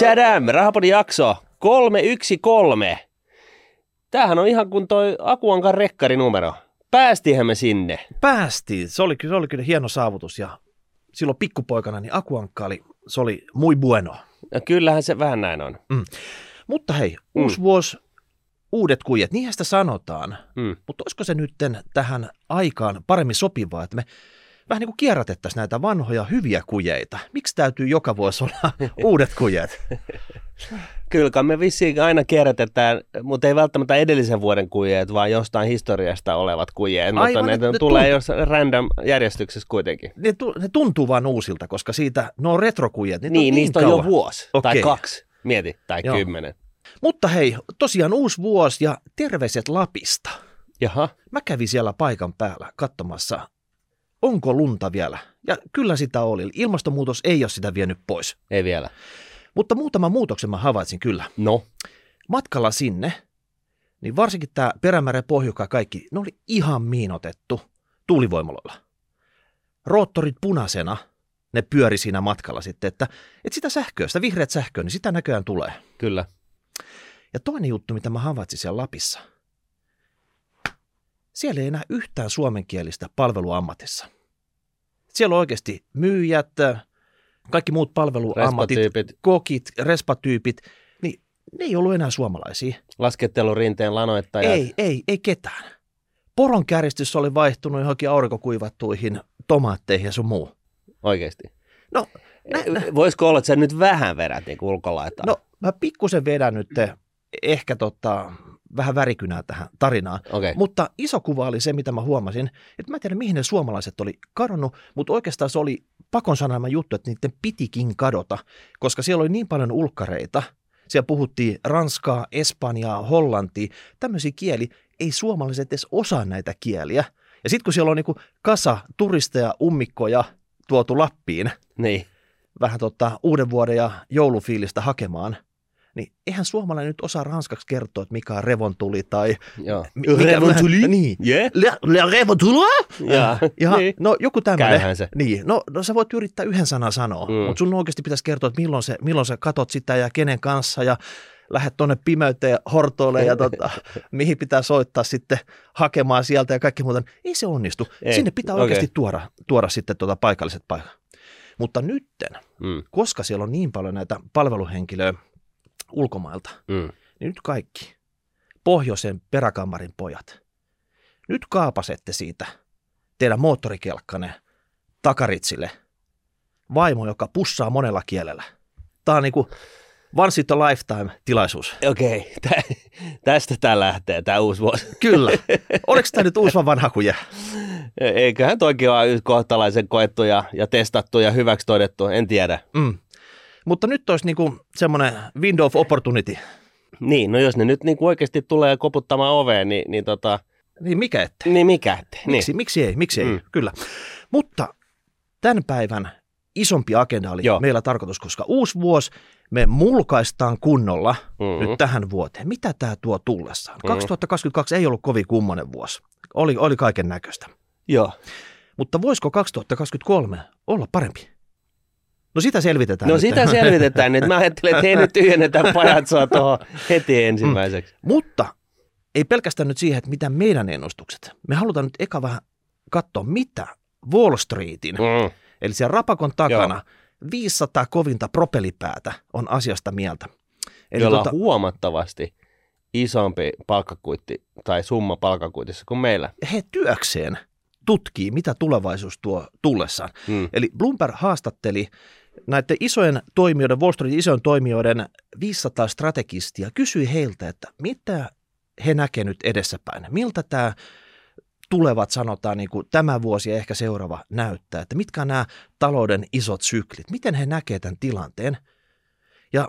Tadam, Rahapodin jakso 313. Tämähän on ihan kuin toi Akuankan rekkarinumero. Päästihän me sinne. Päästiin. Se oli, se oli kyllä hieno saavutus ja silloin pikkupoikana niin Akuankka oli, se oli muy bueno. Ja kyllähän se vähän näin on. Mutta hei, uusi Mm. vuosi, uudet kujet, niinhän sitä sanotaan. Mm. Mutta olisiko se nytten tähän aikaan paremmin sopivaa, että me vähän niin kuin kierrätettäisiin näitä vanhoja hyviä kujeita. Miksi täytyy joka vuosi olla uudet kujet? Kyllä me vissiin aina kierrätetään, mutta ei välttämättä edellisen vuoden kujeet, vaan jostain historiasta olevat kujeet. Mutta Aivan, ne, ne- ne tulee tunt- jos random järjestyksessä kuitenkin. Ne, tu, ne tuntuu vaan uusilta, koska siitä, no retrokujet, niitä niin, on niistä niin on jo kauan. vuosi tai Okei. kaksi, mieti, tai Joo. kymmenen. Mutta hei, tosiaan uusi vuosi ja terveiset Lapista. Jaha, Mä kävin siellä paikan päällä katsomassa, onko lunta vielä. Ja kyllä sitä oli. Ilmastonmuutos ei ole sitä vienyt pois. ei vielä. Mutta muutama muutoksen mä havaitsin kyllä. No, Matkalla sinne, niin varsinkin tämä Perämeren pohjuka kaikki, ne oli ihan miinotettu tuulivoimaloilla. Roottorit punaisena, ne pyöri siinä matkalla sitten, että, että sitä sähköä, sitä vihreät sähköä, niin sitä näköjään tulee. kyllä. Ja toinen juttu, mitä mä havaitsin siellä Lapissa. Siellä ei enää yhtään suomenkielistä palveluammatissa. Siellä on oikeasti myyjät, kaikki muut palveluammatit, Respatyypit, kokit, respatyypit, niin ne ei ollut enää suomalaisia. laskettelurinteen lanoittajat. Ei, ei, ei ketään. Poron käristys oli vaihtunut johonkin aurinkokuivattuihin tomaatteihin ja sun muu. Oikeasti. No, Nä, Voisiko olla, että sä nyt vähän vedät niin ulkolaitaa? no mä pikkusen vedän nyt ehkä tota, vähän värikynää tähän tarinaan. Okei. Mutta iso kuva oli se, mitä mä huomasin, että mä en tiedä mihin ne suomalaiset oli kadonnut, mutta oikeastaan se oli pakon sanelma juttu, että niiden pitikin kadota, koska siellä oli niin paljon ulkkareita. Siellä puhuttiin ranskaa, espanjaa, hollantia, tämmöisiä kieli. Ei suomalaiset edes osaa näitä kieliä. Ja sitten kun siellä on niinku kasa turisteja, ummikkoja tuotu Lappiin, Niin. vähän tota uuden vuoden ja joulufiilistä hakemaan, niin eihän suomalainen nyt osaa ranskaksi kertoa, että mikä on revontuli tai Joo. Mi- mikä- Revontuli? Niin. Yeah. Le, le revontuli? Ja, Ja, niin. no joku tämmöinen. Käyhän se. Niin, no, no sä voit yrittää yhden sanan sanoa, Mm. mutta sun oikeasti pitäisi kertoa, että milloin, se, milloin sä katot sitä ja kenen kanssa ja lähdet tuonne pimeyteen ja hortoille ja tota, mihin pitää soittaa sitten hakemaan sieltä ja kaikki muuta. Ei se onnistu. Ei, Sinne pitää okei. oikeasti tuoda, tuoda sitten tuota paikalliset paikat. Mutta nytten, Mm, koska siellä on niin paljon näitä palveluhenkilöä ulkomailta, mm. niin nyt kaikki pohjoisen peräkammarin pojat, nyt kaapasette siitä teidän moottorikelkkanne takaritsille vaimo, joka pussaa monella kielellä. Tämä on niinku once in a lifetime tilaisuus. Okei, tä, tästä tämä lähtee, tämä uusi vuosi. Kyllä. Oliko tämä nyt uusi vai vanha kuje? Eiköhän toikin ole kohtalaisen koettu ja, ja testattu ja hyväksi todettu, en tiedä. Mm. Mutta nyt olisi niinku semmoinen window of opportunity. Niin, no jos ne nyt niin oikeasti tulee koputtamaan oveen, niin, niin, tota, Niin mikä ette? niin mikä ettei. Miksi, miksi ei? Miksi ei? Mm. Kyllä. Mutta tämän päivän isompi agenda oli Joo. Meillä tarkoitus, koska uusi vuosi me mulkaistaan kunnolla Mhm. mm-hmm. nyt tähän vuoteen. Mitä tämä tuo tullessaan? Mhm. 2022 ei ollut kovin kummonen vuosi. Oli, oli kaiken näköistä. Joo. Mutta voisiko 2023 olla parempi? No sitä selvitetään No nyt. sitä selvitetään nyt. Mä ajattelin, että ei nyt tyhjennetään pajatsoa tuohon heti ensimmäiseksi. Mutta ei pelkästään nyt siihen, että mitä meidän ennustukset. Me halutaan nyt eka vähän katsoa, mitä Wall Streetin, Mm. eli siellä rapakon takana, 500 kovinta propelipäätä on asiasta mieltä. Eli Jolla on huomattavasti isompi palkkakuitti tai summa palkkakuitissa kuin meillä. he työkseen tutkii, mitä tulevaisuus tuo tullessaan. Mm. Eli Bloomberg haastatteli näiden isojen toimijoiden, Wall Streetin isojen toimijoiden 500 strategistia, kysyi heiltä, että mitä he näkevät nyt edessäpäin. Miltä tämä tulevat, sanotaan, niin kuin tämä vuosi ja ehkä seuraava näyttää, että mitkä nämä talouden isot syklit, miten he näkevät tämän tilanteen. Ja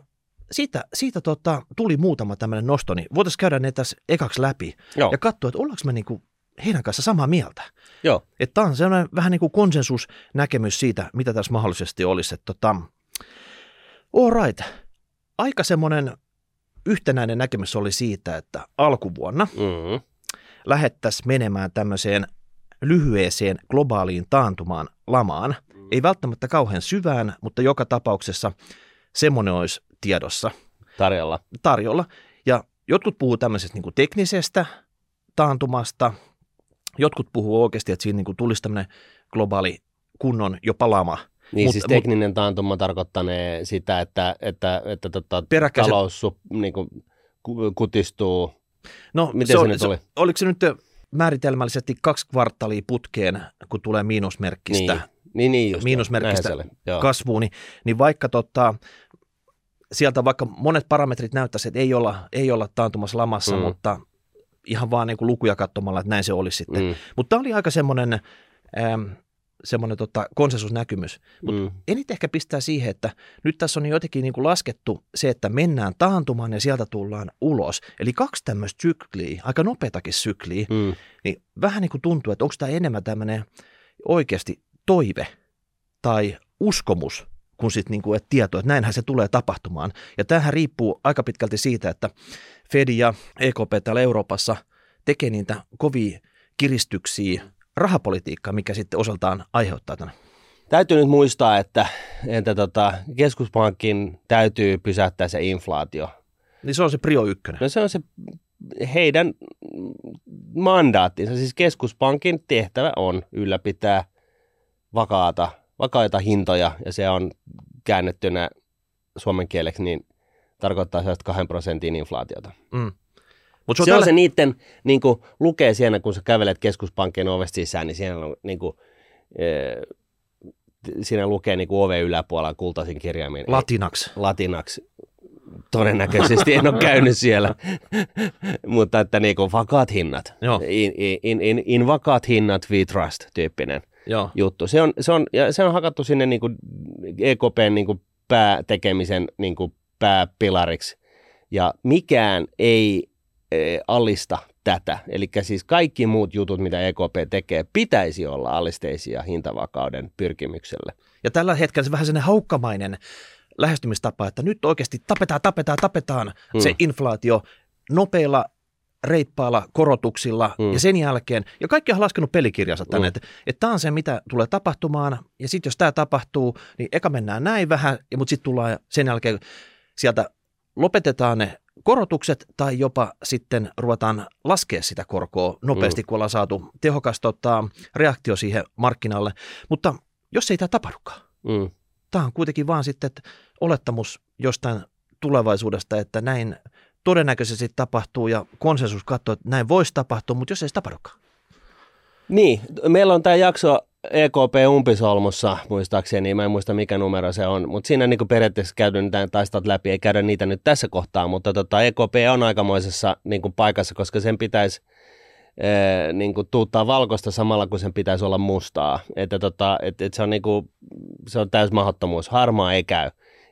siitä, siitä tota, tuli muutama tämmöinen nosto, niin voitaisiin käydä ne tässä ekaksi läpi Joo. ja katsoa, että ollaanko me niin kuin heidän kanssa samaa mieltä. Joo. Että tämä on sellainen vähän niin kuin konsensusnäkemys siitä, mitä tässä mahdollisesti olisi. Että tota, all right. Aika semmoinen yhtenäinen näkemys oli siitä, että alkuvuonna Mm. lähettäisiin menemään tämmöiseen lyhyeseen globaaliin taantumaan lamaan. Ei välttämättä kauhean syvään, mutta joka tapauksessa semmoinen olisi tiedossa Tarjolla. tarjolla. Ja jotkut puhuu tämmöisestä niin kuin teknisestä taantumasta, jotkut puhuu oikeasti, että siinä niin kuin tulisi tämmöinen globaali kunnon jopa lama. Niin Mut- siis mut- tekninen taantuma tarkoittanee sitä, että, että, että tota, Peräkkäiset- talous su, niin kuin, ku- kutistuu. No, Miten se oli- nyt oli? Oliko se nyt määritelmällisesti kaksi kvartaalia putkeen, kun tulee miinusmerkkistä Niin, niin, niin just. Miinusmerkkistä se kasvuun, niin, niin vaikka tota, sieltä vaikka monet parametrit näyttäisi, että ei olla, ei olla taantumassa lamassa, Mm. mutta ihan vaan niin kuin lukuja katsomalla, että näin se olisi sitten. Mm, Mutta tämä oli aika semmoinen, ähm, semmoinen tota, konsensusnäkymys. Mutta mm, eniten ehkä pistää siihen, että nyt tässä on jotenkin niin kuin laskettu se, että mennään taantumaan ja sieltä tullaan ulos. Eli kaksi tämmöistä sykliä, aika nopeatakin sykliä, mm. niin vähän niin kuin tuntuu, että onko tämä enemmän tämmöinen oikeasti toive tai uskomus, kun sitten niin kuin, että tieto, että näinhän se tulee tapahtumaan. Ja tämähän riippuu aika pitkälti siitä, että Fed ja EKP täällä Euroopassa tekee niitä kovia kiristyksiä rahapolitiikkaa, mikä sitten osaltaan aiheuttaa tämän. Täytyy nyt muistaa, että, että tota, keskuspankin täytyy pysäyttää se inflaatio. Niin se on se prio ykkönen. No se on se heidän mandaattinsa, siis keskuspankin tehtävä on ylläpitää vakaata, vakaita hintoja ja se on käännettynä suomen kieleksi, niin tarkoittaa sellaista kahden prosentin inflaatiota. Mm. Mut se Se on, on tällä... se niiden, niin kuin lukee siinä, kun sä kävelet keskuspankin ovesta sisään, niin siellä on niin kuin, eh, siinä lukee niin kuin oven yläpuolella kultaisin kirjaimin. latinaksi. latinaksi. Todennäköisesti en ole käynyt siellä, mutta että niin kuin vakaat hinnat. Joo. In, in, in, in vakaat hinnat we trust tyyppinen Joo. juttu. Se on, se on, ja se on hakattu sinne niin kuin EKPn niin kuin päätekemisen niin kuin pääpilariksi. Ja mikään ei e, alista tätä. Eli siis kaikki muut jutut, mitä EKP tekee, pitäisi olla alisteisia hintavakauden pyrkimykselle. Ja tällä hetkellä se vähän sellainen haukkamainen lähestymistapa, että nyt oikeasti tapetaan, tapetaan, tapetaan Hmm. se inflaatio nopeilla reippailla korotuksilla Hmm. ja sen jälkeen, ja kaikki on laskenut pelikirjansa tänne, Hmm. että, että tämä on se, mitä tulee tapahtumaan, ja sitten jos tämä tapahtuu, niin eka mennään näin vähän, ja mutta sitten tullaan sen jälkeen sieltä lopetetaan ne korotukset tai jopa sitten ruvetaan laskea sitä korkoa nopeasti, kun ollaan saatu tehokas tota, reaktio siihen markkinalle. Mutta jos ei tämä tapahdukaan, Mm. tämä on kuitenkin vaan sitten että olettamus jostain tulevaisuudesta, että näin todennäköisesti tapahtuu ja konsensus katsoo, että näin voisi tapahtua, mutta jos ei se tapahdukaan. Niin, meillä on tämä jakso EKP umpisolmussa, muistaakseni, mä en muista mikä numero se on, mutta siinä niin periaatteessa käydään tämän taistot läpi, ei käydä niitä nyt tässä kohtaa, mutta tota, EKP on aikamoisessa niin kuin paikassa, koska sen pitäisi ee, niin kuin tuuttaa valkoista samalla, kun sen pitäisi olla mustaa. Että tota, et, et se, on niin se on täys mahdottomuus, harmaa ei käy.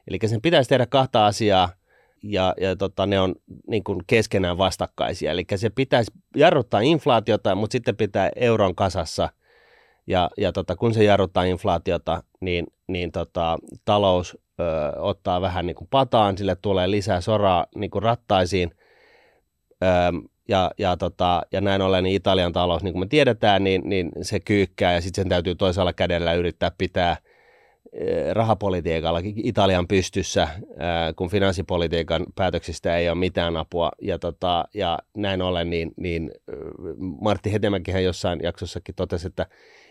Eli sen pitäisi tehdä kahta asiaa, ja, ja tota, ne on niin kuin keskenään vastakkaisia. Eli se pitäisi jarruttaa inflaatiota, mutta sitten pitää euron kasassa. Ja, ja tota, kun se jarruttaa inflaatiota, niin, niin tota, talous ö, ottaa vähän niin kuin pataan, sille tulee lisää soraa niin kuin rattaisiin. Ö, ja, ja, tota, ja näin ollen niin Italian talous, niin kuin me tiedetään, niin, niin se kyykkää ja sitten sen täytyy toisella kädellä yrittää pitää eh, rahapolitiikalla Italian pystyssä, eh, kun finanssipolitiikan päätöksistä ei ole mitään apua. Ja, tota, ja näin ollen, niin, niin eh, Martti Hetemäkihän jossain jaksossakin totesi, että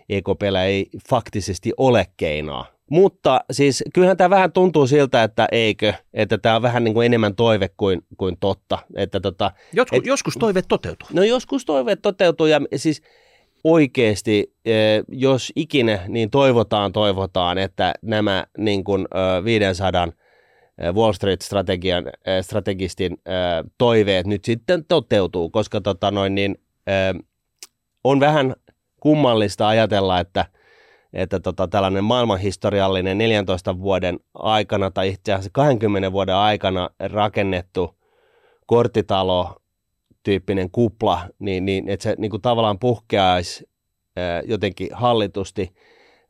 EKPllä ei faktisesti ole keinoa. Mutta siis kyllähän tämä vähän tuntuu siltä, että eikö, että tämä on vähän niin kuin enemmän toive kuin, kuin totta. Että tota, Joskus, Et- joskus toiveet toteutuu. No joskus toiveet toteutuu ja siis oikeasti, eh, jos ikinä, niin toivotaan, toivotaan, että nämä niin kuin, eh, 500 eh, Wall Street-strategian strategistin toiveet nyt sitten toteutuu, koska tota noin, niin, on vähän kummallista ajatella, että että tota, tällainen maailmanhistoriallinen 14 vuoden aikana tai itse asiassa 20 vuoden aikana rakennettu korttitalo tyyppinen kupla, niin, niin että se niin kuin tavallaan puhkeaisi jotenkin hallitusti,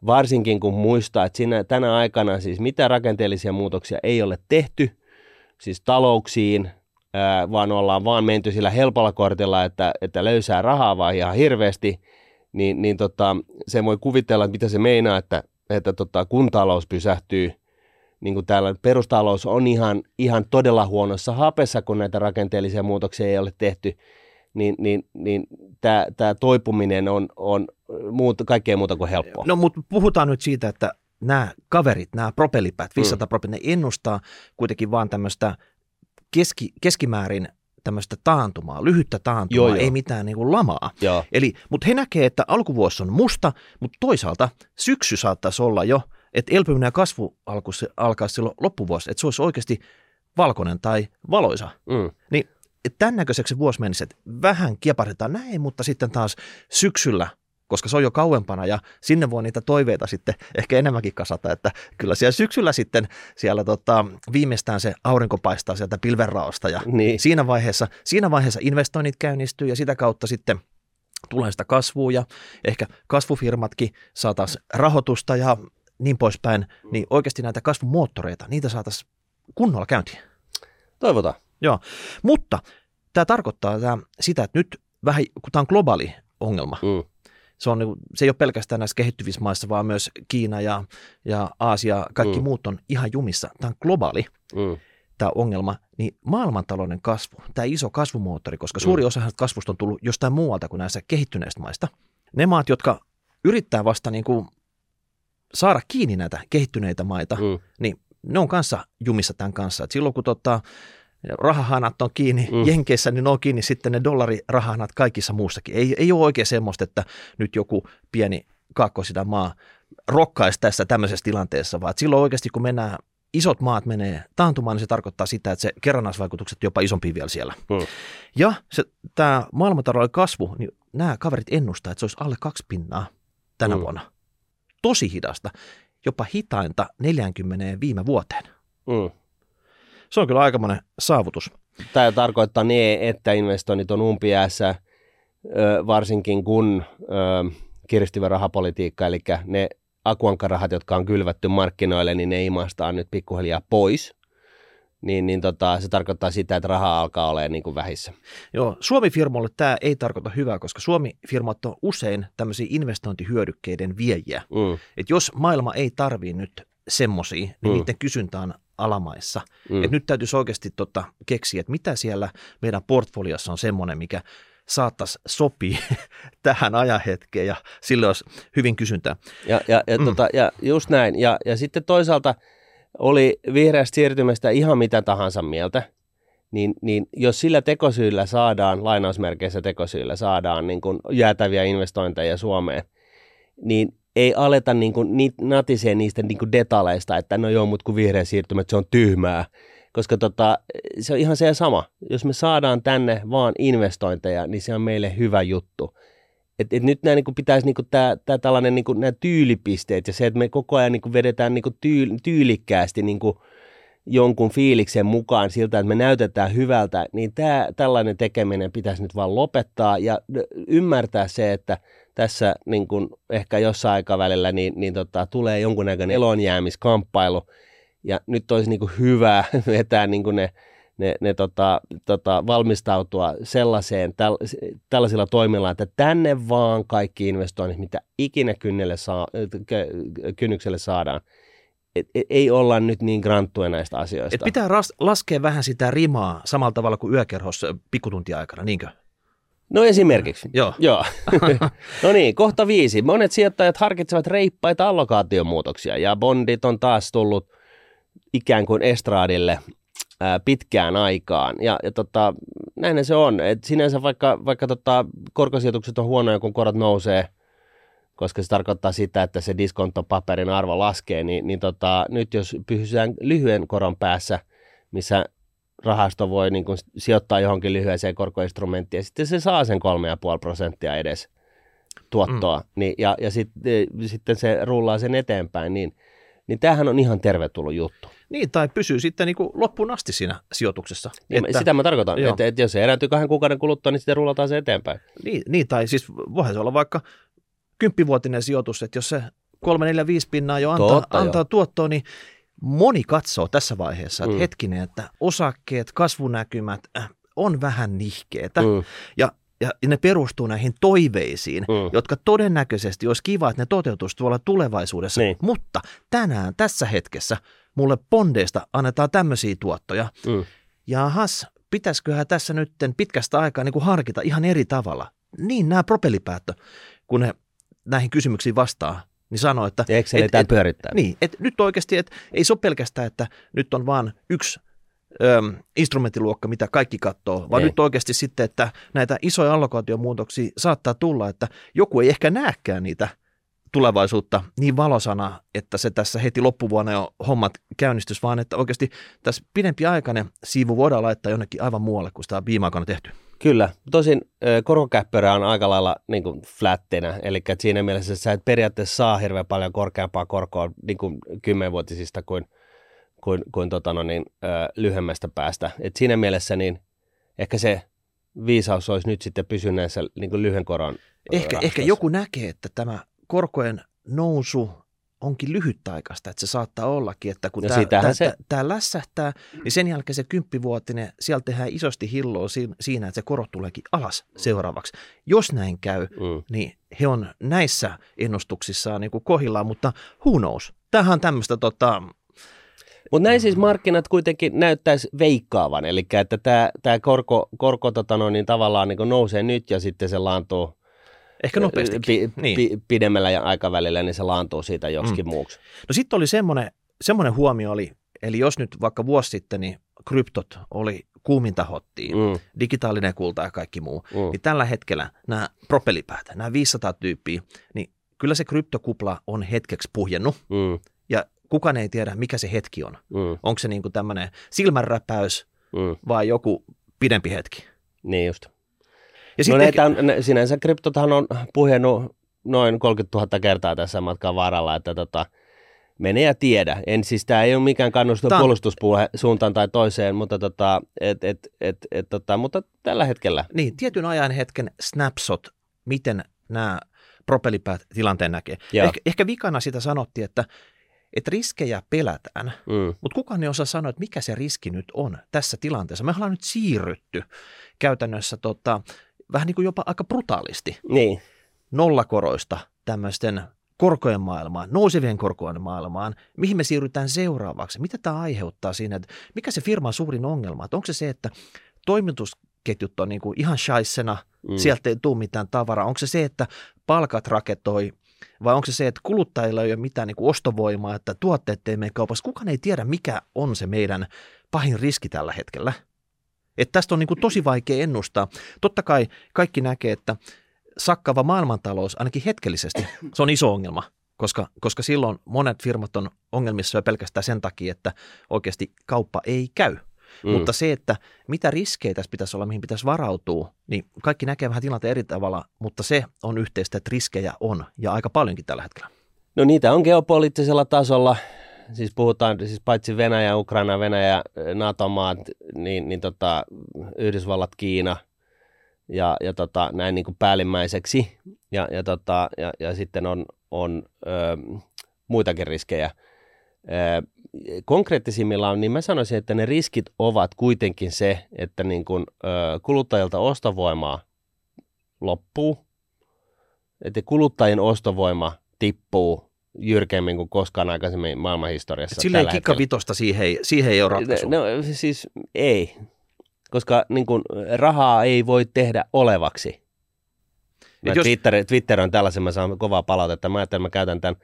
varsinkin kun muistaa, että siinä, tänä aikana siis mitä rakenteellisia muutoksia ei ole tehty, siis talouksiin, vaan ollaan vaan menty sillä helpolla kortilla, että, että löysää rahaa vaan ihan hirveästi, niin, niin tota, se voi kuvitella, että mitä se meinaa, että, että tota, kun talous pysähtyy, niin kuin täällä perustalous on ihan, ihan todella huonossa hapessa, kun näitä rakenteellisia muutoksia ei ole tehty, niin, niin, niin tämä, toipuminen on, on muut, kaikkea muuta kuin helppoa. No mutta puhutaan nyt siitä, että nämä kaverit, nämä propellipäät, 500 mm. propellit, ne ennustaa kuitenkin vaan tämmöistä keski, keskimäärin tämmöistä taantumaa, lyhyttä taantumaa, joo, ei joo. mitään niin kuin lamaa. Joo. Eli, mutta he näkee, että alkuvuosi on musta, mutta toisaalta syksy saattaisi olla jo, että elpyminen ja kasvu alkaa silloin loppuvuosi, että se olisi oikeasti valkoinen tai valoisa. Mm. Niin tämän näköiseksi vuosi menisi, että vähän kieparitetaan näin, mutta sitten taas syksyllä koska se on jo kauempana ja sinne voi niitä toiveita sitten ehkä enemmänkin kasata, että kyllä siellä syksyllä sitten siellä tota, viimeistään se aurinko paistaa sieltä pilvenraosta ja niin. siinä, vaiheessa, siinä vaiheessa investoinnit käynnistyy ja sitä kautta sitten tulee sitä kasvua ja ehkä kasvufirmatkin saataisiin rahoitusta ja niin poispäin, niin oikeasti näitä kasvumoottoreita, niitä saataisiin kunnolla käyntiin. Toivotaan. Joo, mutta tämä tarkoittaa tämä, sitä, että nyt vähän, kun tämä on globaali ongelma, mm se, on, niinku, se ei ole pelkästään näissä kehittyvissä maissa, vaan myös Kiina ja, ja Aasia, kaikki mm. muut on ihan jumissa. Tämä on globaali, mm. tämä ongelma, niin maailmantalouden kasvu, tämä iso kasvumoottori, koska suuri mm. osa kasvusta on tullut jostain muualta kuin näissä kehittyneistä maista. Ne maat, jotka yrittää vasta niin kuin saada kiinni näitä kehittyneitä maita, mm. niin ne on kanssa jumissa tämän kanssa. Et silloin kun tota, rahahanat on kiinni mm. Jenkeissä, niin ne on kiinni sitten ne dollarirahahanat kaikissa muussakin. Ei, ei ole oikein semmoista, että nyt joku pieni kaakkoisida maa rokkaisi tässä tämmöisessä tilanteessa, vaan silloin oikeasti kun mennään isot maat menee taantumaan, niin se tarkoittaa sitä, että se kerrannaisvaikutukset jopa isompi vielä siellä. Mm. Ja se, tämä maailmantalouden kasvu, niin nämä kaverit ennustaa, että se olisi alle kaksi pinnaa tänä mm. vuonna. Tosi hidasta, jopa hitainta 40 viime vuoteen. Mm se on kyllä aikamoinen saavutus. Tämä tarkoittaa niin, että investoinnit on umpiäässä, varsinkin kun kiristyvä rahapolitiikka, eli ne akuankkarahat, jotka on kylvätty markkinoille, niin ne imastaan nyt pikkuhiljaa pois. Niin, niin tota, se tarkoittaa sitä, että raha alkaa olemaan niin kuin vähissä. Joo, Suomi-firmoille tämä ei tarkoita hyvää, koska Suomi-firmat on usein tämmöisiä investointihyödykkeiden viejiä. Mm. Et jos maailma ei tarvii nyt semmoisia, niin mm. niiden kysyntä on alamaissa. Mm. Et nyt täytyisi oikeasti tota, keksiä, että mitä siellä meidän portfoliossa on semmoinen, mikä saattaisi sopia tähän ajanhetkeen ja sille olisi hyvin kysyntää. Ja, ja, ja, mm. tota, ja just näin. Ja, ja sitten toisaalta oli vihreästä siirtymästä ihan mitä tahansa mieltä, niin, niin jos sillä tekosyillä saadaan, lainausmerkeissä tekosyillä saadaan niin kuin jäätäviä investointeja Suomeen, niin ei aleta niin kuin, natisee niistä niin kuin detaleista, että no joo, mutta kun vihreä siirtymä, se on tyhmää. Koska tota, se on ihan se sama. Jos me saadaan tänne vaan investointeja, niin se on meille hyvä juttu. Et, et nyt nämä niin pitäisi niin tää, tää tällainen niin nämä tyylipisteet ja se, että me koko ajan niin vedetään niin tyyl, tyylikkäästi niin jonkun fiiliksen mukaan siltä, että me näytetään hyvältä, niin tämä, tällainen tekeminen pitäisi nyt vaan lopettaa ja ymmärtää se, että – tässä niin ehkä jossain aikavälillä niin, niin tota, tulee jonkunnäköinen elonjäämiskamppailu, ja nyt olisi niin kuin hyvä vetää niin kuin ne, ne, ne tota, tota, valmistautua sellaiseen, täl, tällaisilla toimilla, että tänne vaan kaikki investoinnit, mitä ikinä kynnelle saa, kynnykselle saadaan, et, et, ei olla nyt niin granttuja näistä asioista. Et pitää ras, laskea vähän sitä rimaa samalla tavalla kuin yökerhossa pikkutuntiaikana, niinkö? No esimerkiksi. Joo. Joo. no niin, kohta viisi. Monet sijoittajat harkitsevat reippaita allokaatiomuutoksia ja bondit on taas tullut ikään kuin estraadille ää, pitkään aikaan. Ja, ja tota, näin se on. Et sinänsä vaikka, vaikka tota, korkosijoitukset on huonoja, kun korot nousee, koska se tarkoittaa sitä, että se diskontopaperin arvo laskee, niin, niin tota, nyt jos pysytään lyhyen koron päässä, missä rahasto voi niin kuin sijoittaa johonkin lyhyeseen korkoinstrumenttiin ja sitten se saa sen 3,5 prosenttia edes tuottoa mm. niin, ja, ja sit, e, sitten se rullaa sen eteenpäin, niin, niin tämähän on ihan tervetullut juttu. Niin, tai pysyy sitten niin kuin loppuun asti siinä sijoituksessa. Niin, että, sitä mä tarkoitan, että, että jos se erääntyy kahden kuukauden kuluttua, niin sitten rullataan se eteenpäin. Niin, niin tai siis voihan se olla vaikka kymppivuotinen sijoitus, että jos se 3, 4, 5 pinnaa jo antaa, Totta, antaa tuottoa, niin moni katsoo tässä vaiheessa, että mm. hetkinen, että osakkeet, kasvunäkymät äh, on vähän nihkeetä. Mm. Ja ja ne perustuu näihin toiveisiin, mm. jotka todennäköisesti olisi kiva, että ne toteutuisi tuolla tulevaisuudessa. Niin. Mutta tänään, tässä hetkessä, mulle bondeista annetaan tämmöisiä tuottoja. Mm. Jahas, pitäisiköhän tässä nyt pitkästä aikaa niin kuin harkita ihan eri tavalla. Niin nämä propellipäättö, kun ne näihin kysymyksiin vastaa, niin sanoo, että... Excel et, et, pyörittää. Niin, että nyt oikeasti, että ei se ole pelkästään, että nyt on vaan yksi ö, instrumenttiluokka, mitä kaikki katsoo, vaan ei. nyt oikeasti sitten, että näitä isoja allokaatiomuutoksia saattaa tulla, että joku ei ehkä näekään niitä tulevaisuutta niin valosana, että se tässä heti loppuvuonna jo hommat käynnistys, vaan että oikeasti tässä pidempi aikainen siivu voidaan laittaa jonnekin aivan muualle, kuin sitä on viime aikoina tehty. Kyllä, tosin korkokäppärä on aika lailla niin kuin flättinä, eli siinä mielessä sä et periaatteessa saa hirveän paljon korkeampaa korkoa niin kuin kymmenvuotisista kuin, kuin, kuin tota no niin, lyhyemmästä päästä. Et siinä mielessä niin ehkä se viisaus olisi nyt sitten pysyä näissä niin kuin lyhyen koron ehkä, ehkä joku näkee, että tämä korkojen nousu onkin lyhytaikaista, että se saattaa ollakin, että kun no tämä, se... tämä lässähtää, niin sen jälkeen se kymppivuotinen, sieltä tehdään isosti hilloa siinä, että se korot tuleekin alas seuraavaksi. Jos näin käy, mm. niin he on näissä ennustuksissaan niin kuin kohillaan, mutta who knows? Tämähän on tämmöistä tota, mutta näin siis markkinat kuitenkin näyttäisi veikkaavan, eli että tämä, korko, korko tota no, niin tavallaan niin nousee nyt ja sitten se laantuu Ehkä nopeasti. Pi, niin. pi, pidemmällä aikavälillä, niin se laantuu siitä joksikin mm. muuksi. No sitten oli semmoinen, semmoinen huomio oli, eli jos nyt vaikka vuosi sitten, niin kryptot oli kuuminta hottiin, mm. digitaalinen kulta ja kaikki muu, mm. niin tällä hetkellä nämä propellipäät, nämä 500 tyyppiä, niin kyllä se kryptokupla on hetkeksi puhjennut. Mm. Ja kukaan ei tiedä, mikä se hetki on. Mm. Onko se niin kuin tämmöinen silmänräpäys mm. vai joku pidempi hetki. Niin just. Ja no näitä on, sinänsä kryptothan on puhjennut noin 30 000 kertaa tässä matkan varrella, että tota, mene ja tiedä. En siis tämä ei ole mikään kannustus Tämä... puolustuspuhe suuntaan tai toiseen, mutta, tota, et, et, et, et, tota, mutta tällä hetkellä. Niin, tietyn ajan hetken snapshot, miten nämä propellipäät tilanteen näkee. Ehkä, ehkä vikana sitä sanottiin, että että riskejä pelätään, mm. mutta kukaan ei osaa sanoa, että mikä se riski nyt on tässä tilanteessa. Me ollaan nyt siirrytty käytännössä tota, vähän niin kuin jopa aika brutaalisti. Niin. nollakoroista tämmöisten korkojen maailmaan, nousevien korkojen maailmaan, mihin me siirrytään seuraavaksi, mitä tämä aiheuttaa siinä, että mikä se firman suurin ongelma, että onko se se, että toimitusketjut on niin kuin ihan shaissena, mm. sieltä ei tule mitään tavaraa, onko se se, että palkat raketoi, vai onko se se, että kuluttajilla ei ole mitään niin kuin ostovoimaa, että tuotteet ei mene kaupassa, kukaan ei tiedä, mikä on se meidän pahin riski tällä hetkellä. Että tästä on niin kuin tosi vaikea ennustaa. Totta kai kaikki näkee, että sakkava maailmantalous, ainakin hetkellisesti, se on iso ongelma, koska, koska silloin monet firmat on ongelmissa jo pelkästään sen takia, että oikeasti kauppa ei käy. Mm. Mutta se, että mitä riskejä tässä pitäisi olla, mihin pitäisi varautua, niin kaikki näkee vähän tilanteen eri tavalla, mutta se on yhteistä, että riskejä on ja aika paljonkin tällä hetkellä. No niitä on geopoliittisella tasolla siis puhutaan siis paitsi Venäjä, Ukraina, Venäjä, NATO-maat, niin, niin tota, Yhdysvallat, Kiina ja, ja tota, näin niin kuin päällimmäiseksi. Ja, ja, tota, ja, ja sitten on, on ö, muitakin riskejä. Ö, konkreettisimmillaan, niin mä sanoisin, että ne riskit ovat kuitenkin se, että niin kuin, ö, kuluttajilta ostovoimaa loppuu, että kuluttajien ostovoima tippuu jyrkemmin kuin koskaan aikaisemmin maailmanhistoriassa. Sillä ei kikkavitosta siihen, ei, siihen ei ole ratkaisu. No siis ei, koska niin kuin, rahaa ei voi tehdä olevaksi. jos... Twitter, Twitter on tällaisen, mä saan kovaa palautetta. Mä ajattelin, että mä käytän tämän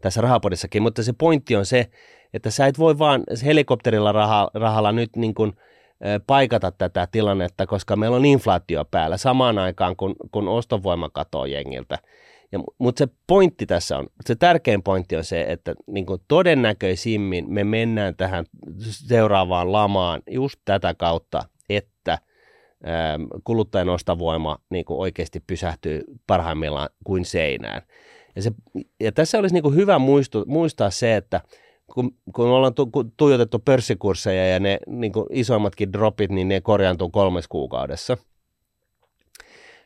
tässä rahapodissakin, mutta se pointti on se, että sä et voi vaan helikopterilla raha, rahalla nyt niin kuin, paikata tätä tilannetta, koska meillä on inflaatio päällä samaan aikaan, kun, kun ostovoima katoo jengiltä. Ja, mutta se pointti tässä on, se tärkein pointti on se, että niin kuin todennäköisimmin me mennään tähän seuraavaan lamaan just tätä kautta, että ää, kuluttajan ostavoima niin kuin oikeasti pysähtyy parhaimmillaan kuin seinään. Ja, se, ja tässä olisi niin kuin hyvä muistu, muistaa se, että kun, kun ollaan tu, kun tuijotettu pörssikursseja ja ne niin kuin isoimmatkin dropit, niin ne korjaantuu kolmes kuukaudessa.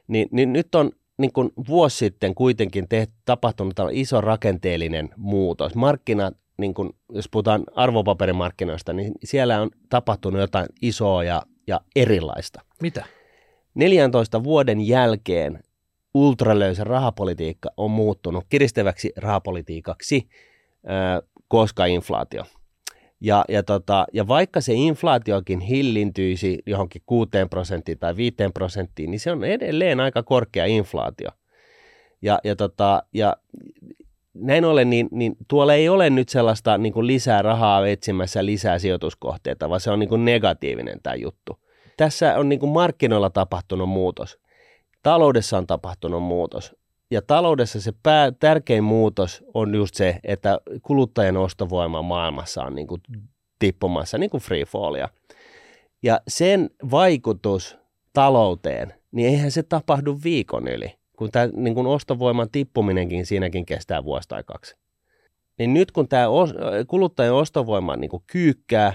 Niin, niin nyt on niin kuin vuosi sitten kuitenkin tehty, tapahtunut iso rakenteellinen muutos. Markkinat, niin kuin, jos puhutaan arvopaperimarkkinoista, niin siellä on tapahtunut jotain isoa ja, ja erilaista. Mitä? 14 vuoden jälkeen ultralöysä rahapolitiikka on muuttunut kiristäväksi rahapolitiikaksi, koska inflaatio. Ja, ja, tota, ja vaikka se inflaatiokin hillintyisi johonkin 6 prosenttiin tai 5 prosenttiin, niin se on edelleen aika korkea inflaatio. Ja, ja, tota, ja näin ollen, niin, niin tuolla ei ole nyt sellaista niin kuin lisää rahaa etsimässä lisää sijoituskohteita, vaan se on niin kuin negatiivinen tämä juttu. Tässä on niin kuin markkinoilla tapahtunut muutos. Taloudessa on tapahtunut muutos. Ja taloudessa se pää, tärkein muutos on just se, että kuluttajien ostovoima maailmassa on niin kuin tippumassa, niin kuin free fallia. Ja sen vaikutus talouteen, niin eihän se tapahdu viikon yli kun tämä niin kun ostovoiman tippuminenkin siinäkin kestää vuosi tai kaksi. Niin nyt kun tämä kuluttajan ostovoima niin kuin kyykkää,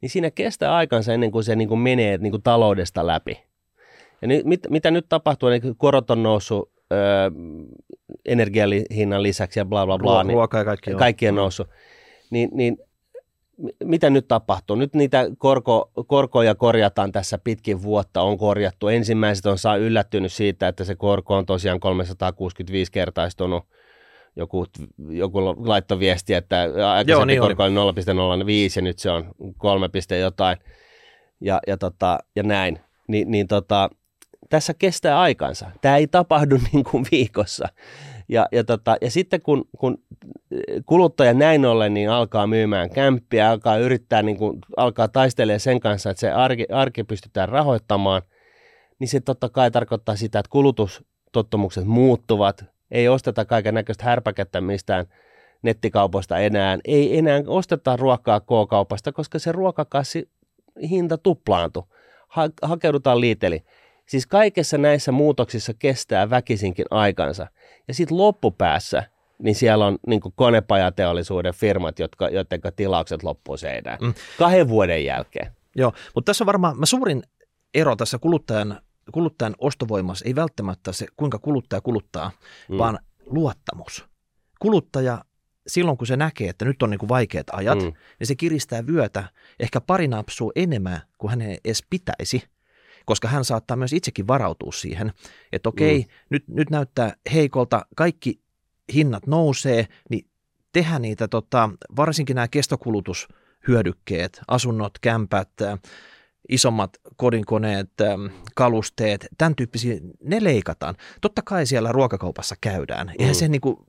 niin siinä kestää aikansa ennen kuin se niin kuin menee niin kuin taloudesta läpi. Ja nyt, mit, mitä nyt tapahtuu, niin korot on noussut öö, energiahinnan lisäksi ja bla bla bla. Niin Ruoka ja kaikki kaikki on noussut. Niin, niin mitä nyt tapahtuu? Nyt niitä korko, korkoja korjataan tässä pitkin vuotta, on korjattu. Ensimmäiset on saa yllättynyt siitä, että se korko on tosiaan 365 kertaistunut. Joku, joku laittoi viesti, että aikaisempi Joo, niin korko oli 0,05 ja nyt se on 3, jotain ja, ja, tota, ja näin. Ni, niin tota, tässä kestää aikansa. Tämä ei tapahdu niin kuin viikossa. Ja, ja, tota, ja sitten kun, kun kuluttaja näin ollen niin alkaa myymään kämppiä, alkaa yrittää, niin kuin, alkaa taistelemaan sen kanssa, että se arki, arki pystytään rahoittamaan, niin se totta kai tarkoittaa sitä, että kulutustottumukset muuttuvat, ei osteta kaiken näköistä härpäkettä mistään nettikaupoista enää, ei enää osteta ruokaa K-kaupasta, koska se ruokakassi hinta tuplaantui. Ha- hakeudutaan liiteli. Siis kaikessa näissä muutoksissa kestää väkisinkin aikansa. Ja sitten loppupäässä, niin siellä on niin konepajateollisuuden firmat, jotka, joiden tilaukset loppuu seinään. Mm. Kahden vuoden jälkeen. Joo, mutta tässä on varmaan mä suurin ero tässä kuluttajan, kuluttajan ostovoimassa ei välttämättä se, kuinka kuluttaja kuluttaa, mm. vaan luottamus. Kuluttaja silloin, kun se näkee, että nyt on niin kuin vaikeat ajat, mm. niin se kiristää vyötä ehkä pari napsua enemmän kuin hänen edes pitäisi – koska hän saattaa myös itsekin varautua siihen, että okei, mm. nyt, nyt näyttää heikolta, kaikki hinnat nousee, niin tehdä niitä, tota, varsinkin nämä kestokulutushyödykkeet, asunnot, kämpät, isommat kodinkoneet, kalusteet, tämän tyyppisiä, ne leikataan. Totta kai siellä ruokakaupassa käydään. Eihän mm. se niinku,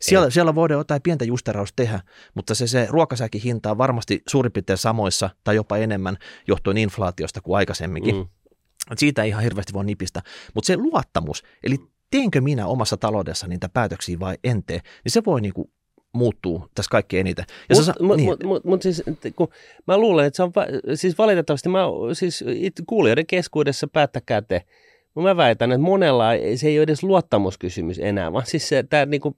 siellä, Ei. siellä voidaan jotain pientä justerausta tehdä, mutta se, se ruokasäkin hinta on varmasti suurin piirtein samoissa tai jopa enemmän johtuen inflaatiosta kuin aikaisemminkin. Mm. Siitä ei ihan hirveästi voi nipistä. Mutta se luottamus, eli teenkö minä omassa taloudessa niitä päätöksiä vai en tee, niin se voi niinku muuttuu tässä kaikki eniten. Mutta mut, niin. mut, mut, mut siis, kun mä luulen, että se on, siis valitettavasti mä, siis kuulijoiden keskuudessa päättäkää te, mä väitän, että monella se ei ole edes luottamuskysymys enää, vaan siis se, tämä niinku,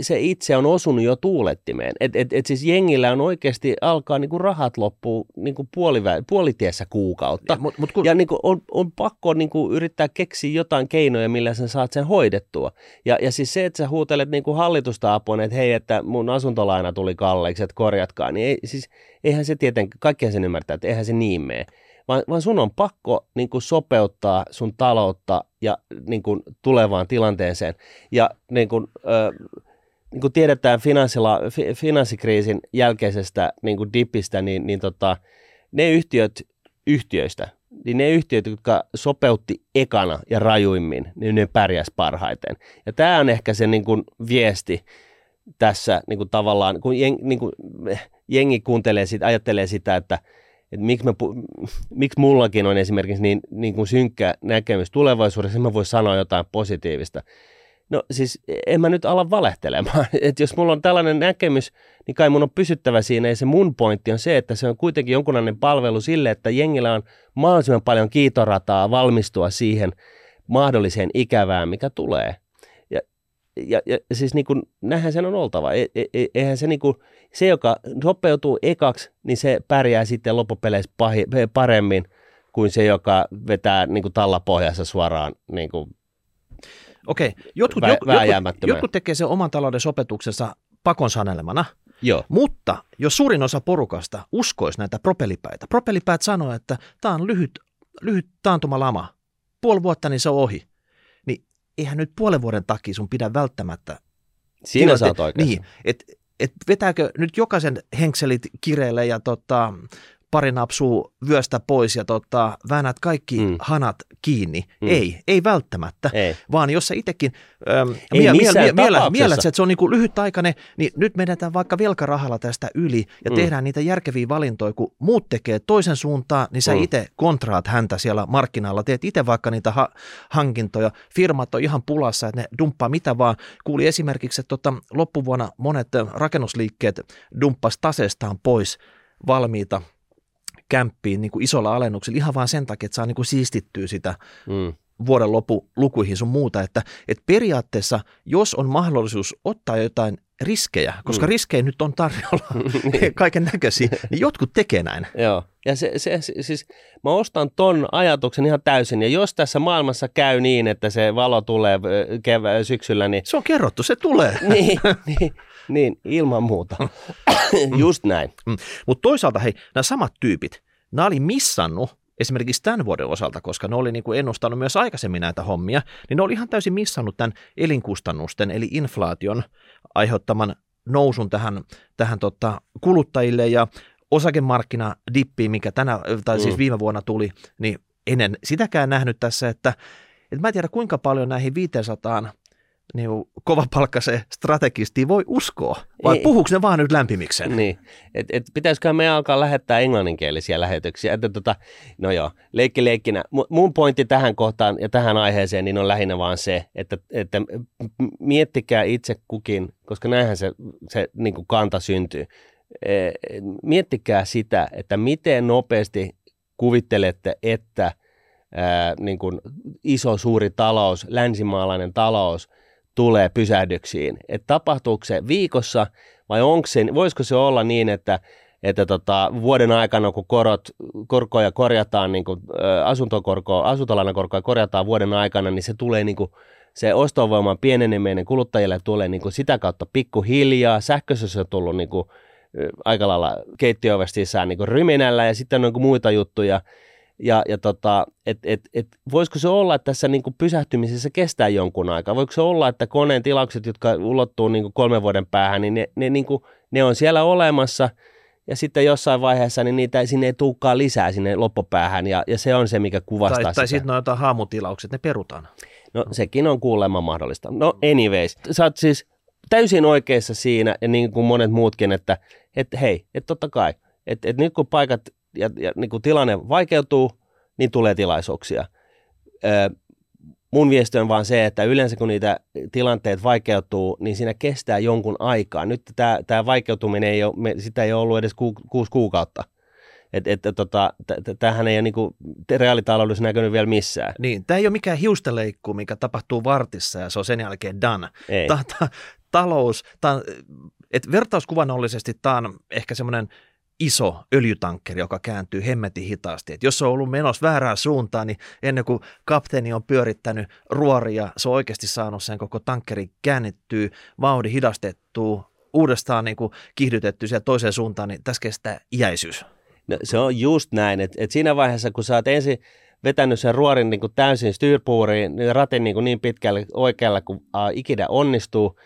se itse on osunut jo tuulettimeen. Et, et, et siis jengillä on oikeasti alkaa niinku rahat loppuu niinku puolivä, puolitiessä kuukautta. Ja, mut, mut kun... ja niinku on, on pakko niinku yrittää keksiä jotain keinoja, millä sä saat sen hoidettua. Ja, ja siis se, että sä huutelet niinku hallitusta apua, että hei, että mun asuntolaina tuli kalleiksi, että korjatkaa, niin ei, siis, eihän se tietenkään, kaikkihan sen ymmärtää, että eihän se niin mene vaan, vaan sun on pakko niin kuin sopeuttaa sun taloutta ja niin kuin tulevaan tilanteeseen. Ja niin kuin, ö, niin kuin tiedetään finanssila, fi, finanssikriisin jälkeisestä niin kuin dipistä, niin, niin tota, ne yhtiöt yhtiöistä, niin ne yhtiöt, jotka sopeutti ekana ja rajuimmin, niin ne pärjäs parhaiten. Ja tämä on ehkä se niin kuin viesti tässä niin kuin tavallaan, kun jeng, niin kuin, jengi kuuntelee sitä, ajattelee sitä, että – että miksi, mä, miksi mullakin on esimerkiksi niin, niin kuin synkkä näkemys tulevaisuudessa, mä voi sanoa jotain positiivista. No siis en mä nyt ala valehtelemaan, että jos mulla on tällainen näkemys, niin kai mun on pysyttävä siinä ja se mun pointti on se, että se on kuitenkin jonkunlainen palvelu sille, että jengillä on mahdollisimman paljon kiitorataa valmistua siihen mahdolliseen ikävään, mikä tulee. Ja, ja, ja siis niin kuin, näinhän sen on oltava. E, e, e eihän se niin kuin, se, joka sopeutuu ekaksi, niin se pärjää sitten loppupeleissä paremmin kuin se, joka vetää niin kuin tallapohjassa suoraan niin kuin Okei, jotkut, vä, jotkut, jotkut tekee sen oman talouden sopetuksensa pakon sanelemana, Joo. mutta jos suurin osa porukasta uskoisi näitä propelipäitä, propelipäät sanoo, että tämä on lyhyt, lyhyt taantumalama, puoli vuotta niin se on ohi, niin eihän nyt puolen vuoden takia sun pidä välttämättä Siinä sä oot Niin, että että vetääkö nyt jokaisen henkselit kireelle ja tota, pari napsua vyöstä pois ja tota, väännät kaikki mm. hanat kiinni. Mm. Ei, ei välttämättä, Ei. vaan jos sä itsekin ähm, Ei mie- mie- mie- tapauksessa. mielät, että se on niinku lyhytaikainen, niin nyt menetään vaikka velkarahalla tästä yli ja Mm. tehdään niitä järkeviä valintoja, kun muut tekee toisen suuntaan, niin sä Mm. itse kontraat häntä siellä markkinoilla, teet itse vaikka niitä ha- hankintoja. Firmat on ihan pulassa, että ne dumppaa mitä vaan. Kuuli esimerkiksi, että tota, loppuvuonna monet rakennusliikkeet dumppas tasestaan pois valmiita kämppiin niin kuin isolla alennuksella ihan vaan sen takia, että saa niin kuin siistittyä sitä Mm. vuoden lopulukuihin sun muuta, että, että periaatteessa jos on mahdollisuus ottaa jotain riskejä, koska Mm. riskejä nyt on tarjolla kaiken näköisiä, niin jotkut tekee näin. Joo, ja se, se, siis mä ostan ton ajatuksen ihan täysin, ja jos tässä maailmassa käy niin, että se valo tulee kevä, syksyllä, niin, Se on kerrottu, se tulee. niin, niin, niin ilman muuta. Just näin. Mutta toisaalta hei, nämä samat tyypit, nämä oli missannut esimerkiksi tämän vuoden osalta, koska ne oli niin kuin ennustanut myös aikaisemmin näitä hommia, niin ne oli ihan täysin missannut tämän elinkustannusten eli inflaation aiheuttaman nousun tähän, tähän tota, kuluttajille ja osakemarkkina dippiin, mikä tänä, tai siis Mm. viime vuonna tuli, niin ennen sitäkään nähnyt tässä, että, että mä en tiedä kuinka paljon näihin 500 niin kovapalkkaiseen strategistiin voi uskoa, vai puhuuko ne vaan nyt lämpimiksen? Niin, et, et pitäisiköhän meidän alkaa lähettää englanninkielisiä lähetyksiä. Että tota, no joo, leikki leikkinä. Mu- Mun pointti tähän kohtaan ja tähän aiheeseen niin on lähinnä vaan se, että, että miettikää itse kukin, koska näinhän se, se niin kuin kanta syntyy. Eh, Miettikää sitä, että miten nopeasti kuvittelette, että ää, niin kuin iso suuri talous, länsimaalainen talous tulee pysähdyksiin. Että tapahtuuko se viikossa vai onko se, voisiko se olla niin, että, että tota, vuoden aikana, kun korot, korkoja korjataan, niin kuin, ä, asuntokorkoa, asuntolainakorkoa korjataan vuoden aikana, niin se tulee niin kuin, se ostovoiman pieneneminen kuluttajille tulee niin kuin sitä kautta pikkuhiljaa. Sähköisessä on tullut niin kuin, ä, aika lailla keittiöovesta sisään niin kuin ryminällä ja sitten on niin kuin muita juttuja. Ja, ja tota, et, et, et, voisiko se olla, että tässä niin kuin pysähtymisessä kestää jonkun aikaa? Voiko se olla, että koneen tilaukset, jotka ulottuu niin kuin kolmen vuoden päähän, niin ne, ne, niin kuin, ne on siellä olemassa ja sitten jossain vaiheessa niin niitä sinne ei tulekaan lisää sinne loppupäähän ja, ja se on se, mikä kuvastaa Tai, tai sitä. sitten noita haamutilaukset, ne perutaan. No sekin on kuulemma mahdollista. No anyways, sä oot siis täysin oikeassa siinä ja niin kuin monet muutkin, että et, hei, että totta kai, että et nyt kun paikat ja, ja niin kuin tilanne vaikeutuu, niin tulee tilaisuuksia. Ö, mun viesti on vaan se, että yleensä kun niitä tilanteet vaikeutuu, niin siinä kestää jonkun aikaa. Nyt tämä, tämä vaikeutuminen ei ole, me, sitä ei ole ollut edes ku, kuusi kuukautta. Et, et, tota, tämähän ei ole niin kuin, reaalitaloudessa näkynyt vielä missään. Niin, tämä ei ole mikään hiustenleikku, mikä tapahtuu vartissa ja se on sen jälkeen done. Ei. Ta, ta, talous, ta, et vertauskuvanollisesti tämä on ehkä semmoinen iso öljytankkeri, joka kääntyy hemmetin hitaasti. Et jos se on ollut menossa väärään suuntaan, niin ennen kuin kapteeni on pyörittänyt ruoria, se on oikeasti saanut sen koko tankkeri käännettyä, vauhdin hidastettua, uudestaan niin kuin kiihdytetty siihen toiseen suuntaan, niin tässä kestää iäisyys. No, se on just näin, että et siinä vaiheessa, kun sä oot ensin vetänyt sen ruorin niin kuin täysin styrpuuriin, niin ratin niin, kuin niin pitkälle oikealla kuin ikinä onnistuu,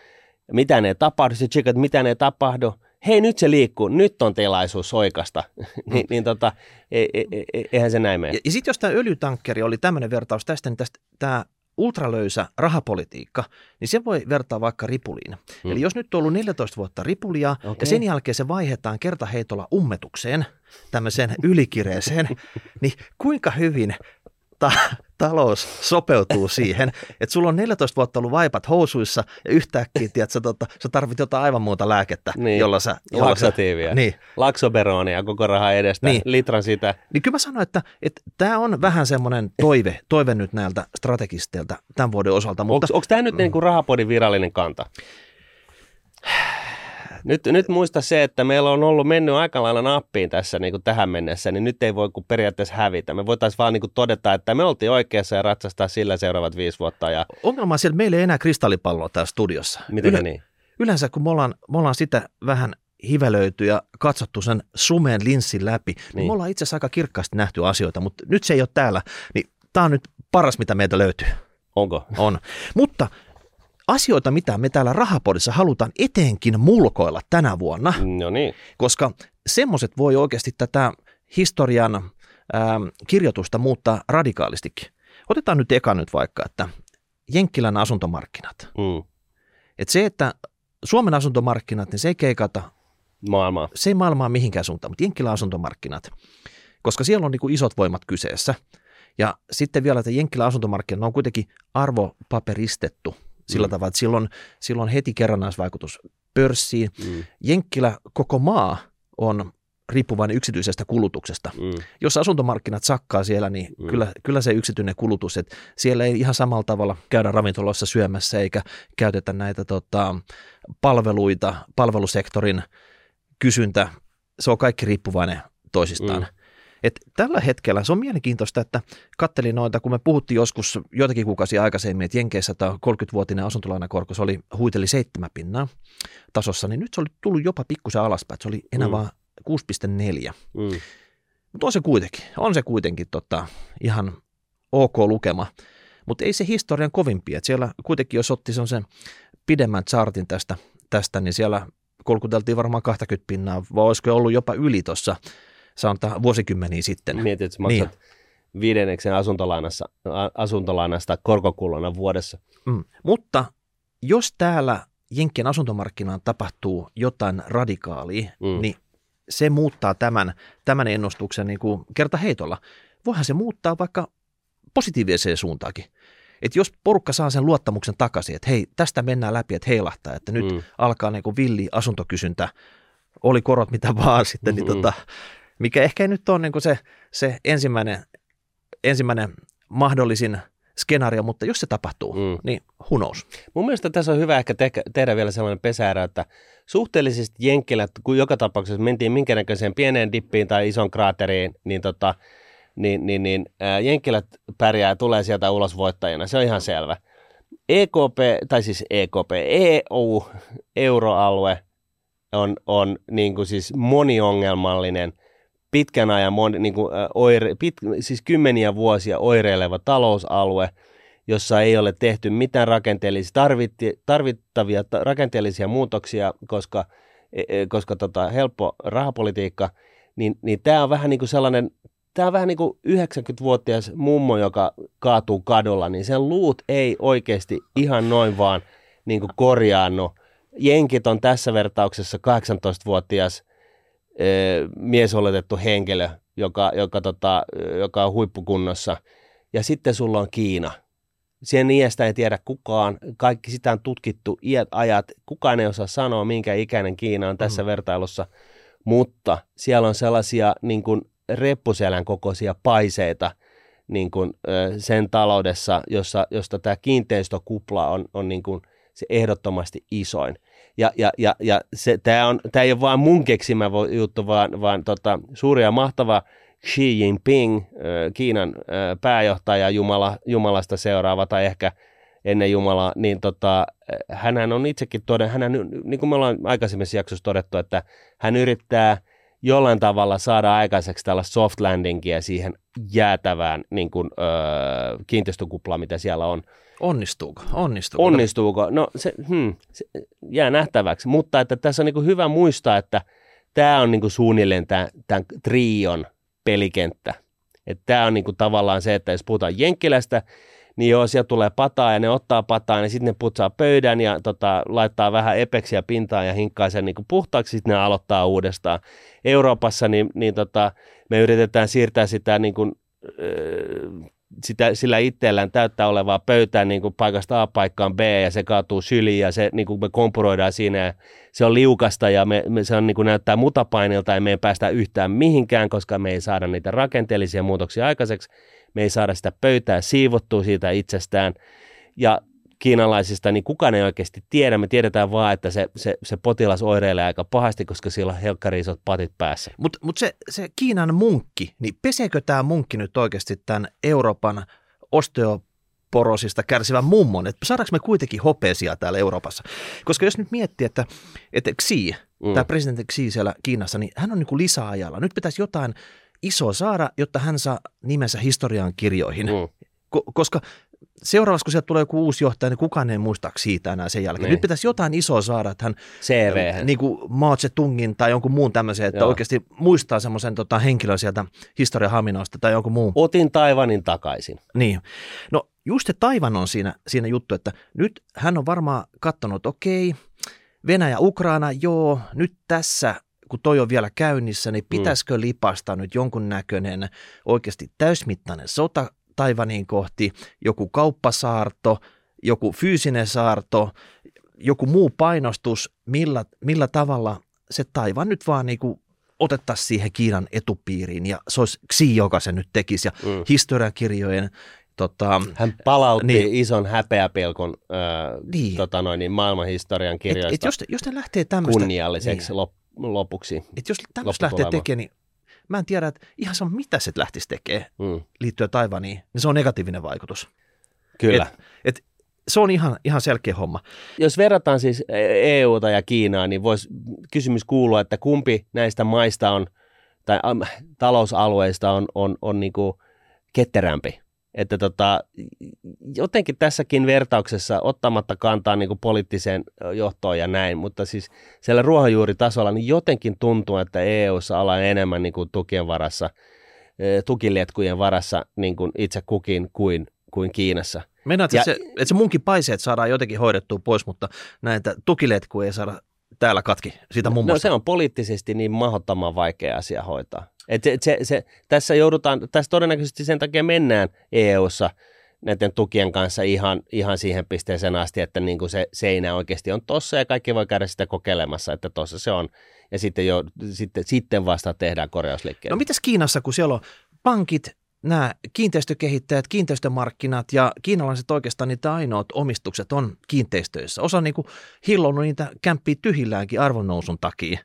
mitään ei tapahdu, se tsekat, mitään ei tapahdu, hei nyt se liikkuu, nyt on tilaisuus soikasta, niin, niin tota, e, e, e, eihän se näin mene. Ja, ja sitten jos tämä öljytankkeri oli tämmöinen vertaus tästä, niin tästä tämä ultralöysä rahapolitiikka, niin se voi vertaa vaikka ripuliin. Hmm. Eli jos nyt on ollut 14 vuotta ripulia Okei. ja sen jälkeen se vaihdetaan kertaheitolla ummetukseen, tämmöiseen ylikireeseen, niin kuinka hyvin ta- talous sopeutuu siihen, että sulla on 14 vuotta ollut vaipat housuissa ja yhtäkkiä tiedät, sä, tota, sä tarvit jotain aivan muuta lääkettä, Niin. jolla sä... Jolla sä Laksatiivia, niin, laksoberonia koko raha edestä, Niin. litran sitä. niin kyllä mä sanoin, että, että tämä on vähän semmoinen toive, toive nyt näiltä strategisteilta tämän vuoden osalta, mutta Onko tämä nyt niin kuin rahapodin virallinen kanta? Nyt, nyt muista se, että meillä on ollut mennyt aika lailla nappiin tässä niin kuin tähän mennessä, niin nyt ei voi kuin periaatteessa hävitä. Me voitaisiin vaan niin kuin todeta, että me oltiin oikeassa ja ratsastaa sillä seuraavat viisi vuotta. Ja ongelma on siellä, että meillä ei enää kristallipalloa täällä studiossa. miten Yle- niin? Yleensä kun me ollaan, me ollaan sitä vähän hivelöity ja katsottu sen sumeen linssin läpi, niin, Niin. niin me ollaan itse asiassa aika kirkkaasti nähty asioita, mutta nyt se ei ole täällä, niin tämä on nyt paras, mitä meiltä löytyy. Onko? On. Mutta asioita, mitä me täällä Rahapodissa halutaan etenkin mulkoilla tänä vuonna, No niin. koska semmoiset voi oikeasti tätä historian ää, kirjoitusta muuttaa radikaalistikin. Otetaan nyt eka nyt vaikka, että Jenkkilän asuntomarkkinat. Mm. Et se, että Suomen asuntomarkkinat, niin se ei keikata, Maailmaa. se ei maailmaa mihinkään suuntaan, mutta Jenkkilän asuntomarkkinat, koska siellä on niin kuin isot voimat kyseessä. Ja sitten vielä, että Jenkkilän asuntomarkkinat on kuitenkin arvopaperistettu sillä Mm. tavalla, että silloin, silloin heti kerrannaisvaikutus pörssiin. Mm. Jenkkilä, koko maa on riippuvainen yksityisestä kulutuksesta. Mm. Jos asuntomarkkinat sakkaa siellä, niin Mm. kyllä, kyllä se yksityinen kulutus, että siellä ei ihan samalla tavalla käydä ravintoloissa syömässä eikä käytetä näitä tota, palveluita, palvelusektorin kysyntä, se on kaikki riippuvainen toisistaan. Mm. Et tällä hetkellä se on mielenkiintoista, että kattelin noita, kun me puhuttiin joskus joitakin kuukausia aikaisemmin, että Jenkeissä tämä 30-vuotinen asuntolainakorko, se oli huiteli seitsemän pinnaa tasossa, niin nyt se oli tullut jopa pikkusen alaspäin, että se oli enää Mm. mm. vaan 6,4. Mm. Mutta on se kuitenkin, on se kuitenkin tota, ihan ok lukema. Mutta ei se historian kovimpia. Et siellä kuitenkin, jos otti sen pidemmän chartin tästä, tästä, niin siellä kolkuteltiin varmaan 20 pinnaa, vai olisiko ollut jopa yli tuossa, sanotaan vuosikymmeniä sitten. Mietit, että maksat viidenneksen asuntolainassa, asuntolainasta korkokuluna vuodessa. Mm. Mutta jos täällä Jenkkien asuntomarkkinaan tapahtuu jotain radikaalia, Mm. niin se muuttaa tämän, tämän ennustuksen niin kuin kerta heitolla. Voihan se muuttaa vaikka positiiviseen suuntaakin. Että jos porukka saa sen luottamuksen takaisin, että hei, tästä mennään läpi, että heilahtaa, että nyt Mm. alkaa niin kuin villi asuntokysyntä, oli korot mitä vaan sitten, niin tota, mikä ehkä ei nyt ole niin kuin se, se ensimmäinen, ensimmäinen mahdollisin skenaario, mutta jos se tapahtuu, Mm. niin who knows. Mun mielestä tässä on hyvä ehkä te- tehdä vielä sellainen pesäerä, että suhteellisesti Jenkkilä, kun joka tapauksessa mentiin minkä näköiseen pieneen dippiin tai ison kraateriin, niin, tota, niin, niin, niin ää, Jenkkilät pärjää ja tulee sieltä ulos voittajana, se on ihan selvä. EKP, tai siis EKP, EU, euroalue on, on niin kuin siis moniongelmallinen, pitkän ajan, moni, niin kuin, oire, pit, siis kymmeniä vuosia oireileva talousalue, jossa ei ole tehty mitään rakenteellisia, tarvitti, tarvittavia ta- rakenteellisia muutoksia, koska, e- e- koska tota, helppo rahapolitiikka, niin, niin tämä on vähän niin kuin sellainen, tämä on vähän niin kuin 90-vuotias mummo, joka kaatuu kadulla, niin sen luut ei oikeasti ihan noin vaan niin kuin korjaannu. Jenkit on tässä vertauksessa 18-vuotias ö, miesoletettu henkilö, joka, joka, tota, ö, joka on huippukunnossa. Ja sitten sulla on Kiina. Sen iästä ei tiedä kukaan. Kaikki sitä on tutkittu iät, ajat. Kukaan ei osaa sanoa, minkä ikäinen Kiina on tässä Mm. vertailussa. Mutta siellä on sellaisia niin kuin reppuselän kokoisia paiseita niin kuin, ö, sen taloudessa, jossa, josta tämä kiinteistökupla on, on niin kuin se ehdottomasti isoin. Ja, ja, ja, ja se, tämä, on, tämä ei ole vain mun keksimä juttu, vaan, vaan tota, suuri ja mahtava Xi Jinping, Kiinan pääjohtaja, Jumala, Jumalasta seuraava tai ehkä ennen Jumalaa, niin tota, hän on itsekin todennut, hän, niin kuin me ollaan aikaisemmissa jaksossa todettu, että hän yrittää jollain tavalla saada aikaiseksi tällaista soft landingia siihen jäätävään niin kuin, ö, kiinteistökuplaan, mitä siellä on. Onnistuuko? Onnistuuko? Onnistuuko? No se, hmm, se jää nähtäväksi, mutta että tässä on niin kuin hyvä muistaa, että tämä on niin kuin suunnilleen tämän, tämän trion pelikenttä. Että tämä on niin kuin tavallaan se, että jos puhutaan Jenkkilästä, niin joo, sieltä tulee pataa ja ne ottaa pataa, ja sitten ne putsaa pöydän ja tota, laittaa vähän epeksiä pintaan ja hinkkaa sen niin kuin puhtaaksi, sitten ne aloittaa uudestaan. Euroopassa niin, niin tota, me yritetään siirtää sitä niin kuin, öö, sitä, sillä itsellään täyttää olevaa pöytää niin kuin paikasta A paikkaan B ja se kaatuu syliin ja se, niin kuin me kompuroidaan siinä ja se on liukasta ja me, me, se on, niin kuin näyttää mutapainilta ja me ei päästä yhtään mihinkään, koska me ei saada niitä rakenteellisia muutoksia aikaiseksi. Me ei saada sitä pöytää siivottua siitä itsestään ja kiinalaisista, niin kukaan ei oikeasti tiedä. Me tiedetään vaan, että se, se, se potilas oireilee aika pahasti, koska sillä on helkkari isot patit päässä. Mutta mut se, se Kiinan munkki, niin peseekö tämä munkki nyt oikeasti tämän Euroopan osteoporosista kärsivän mummon? Että saadaanko me kuitenkin hopeesia täällä Euroopassa? Koska jos nyt miettii, että, että Xi, mm. tämä presidentti Xi siellä Kiinassa, niin hän on niin kuin lisäajalla. Nyt pitäisi jotain isoa saada, jotta hän saa nimensä historian kirjoihin. Mm. Ko- koska seuraavaksi kun sieltä tulee joku uusi johtaja, niin kukaan ei muista siitä enää sen jälkeen. Niin. Nyt pitäisi jotain isoa saada, että hän CV. niin kuin Mao Tse-tungin tai jonkun muun tämmöisen, että Joo. oikeasti muistaa semmoisen tota, henkilön sieltä historian haminausta tai jonkun muun. Otin Taivanin takaisin. Niin. No just se Taivan on siinä, siinä juttu, että nyt hän on varmaan katsonut, okei, Venäjä, Ukraina, joo, nyt tässä kun toi on vielä käynnissä, niin pitäisikö lipasta nyt jonkun näköinen oikeasti täysmittainen sota Taivaniin kohti, joku kauppasaarto, joku fyysinen saarto, joku muu painostus, millä, millä tavalla se Taivan nyt vaan niin kuin otettaisiin siihen Kiinan etupiiriin ja se olisi Xi, joka se nyt tekisi ja Mm. historiankirjojen tota, Hän palautti Niin. ison häpeäpilkun äh, Niin. tota noin, niin maailmanhistorian et, kirjoista et jos, jos ne lähtee kunnialliseksi niin. lop, lopuksi. et jos tämmöistä lähtee tekemään, niin mä en tiedä, että ihan sama mitä se lähtisi tekemään Mm. liittyen Taivaniin, niin se on negatiivinen vaikutus. Kyllä. Et, et, se on ihan, ihan selkeä homma. Jos verrataan siis EUta ja Kiinaa, niin voisi kysymys kuulua, että kumpi näistä maista on, tai talousalueista on, on, on niin kuin ketterämpi. Että tota, jotenkin tässäkin vertauksessa ottamatta kantaa niin kuin poliittiseen johtoon ja näin, mutta siis siellä ruohonjuuritasolla niin jotenkin tuntuu, että EUssa ollaan enemmän niin kuin tukien varassa, tukiletkujen varassa niin kuin itse kukin kuin, kuin Kiinassa. Meinaat, Ja- että, se, että se munkin paiseet saadaan jotenkin hoidettua pois, mutta näitä tukiletkuja ei saada täällä katki siitä No mummosta. se on poliittisesti niin mahdottoman vaikea asia hoitaa. Et se, se, se, tässä joudutaan, tässä todennäköisesti sen takia mennään EU-ssa näiden tukien kanssa ihan, ihan siihen pisteeseen asti, että niin kuin se seinä oikeasti on tossa ja kaikki voi käydä sitä kokeilemassa, että tossa se on. Ja sitten, jo, sitten, sitten vasta tehdään korjausliikkeet. No mitäs Kiinassa, kun siellä on pankit, nämä kiinteistökehittäjät, kiinteistömarkkinat ja kiinalaiset oikeastaan niitä ainoat omistukset on kiinteistöissä. Osa niin kuin hillonnut niitä kämppiä tyhjilläänkin arvonnousun takia.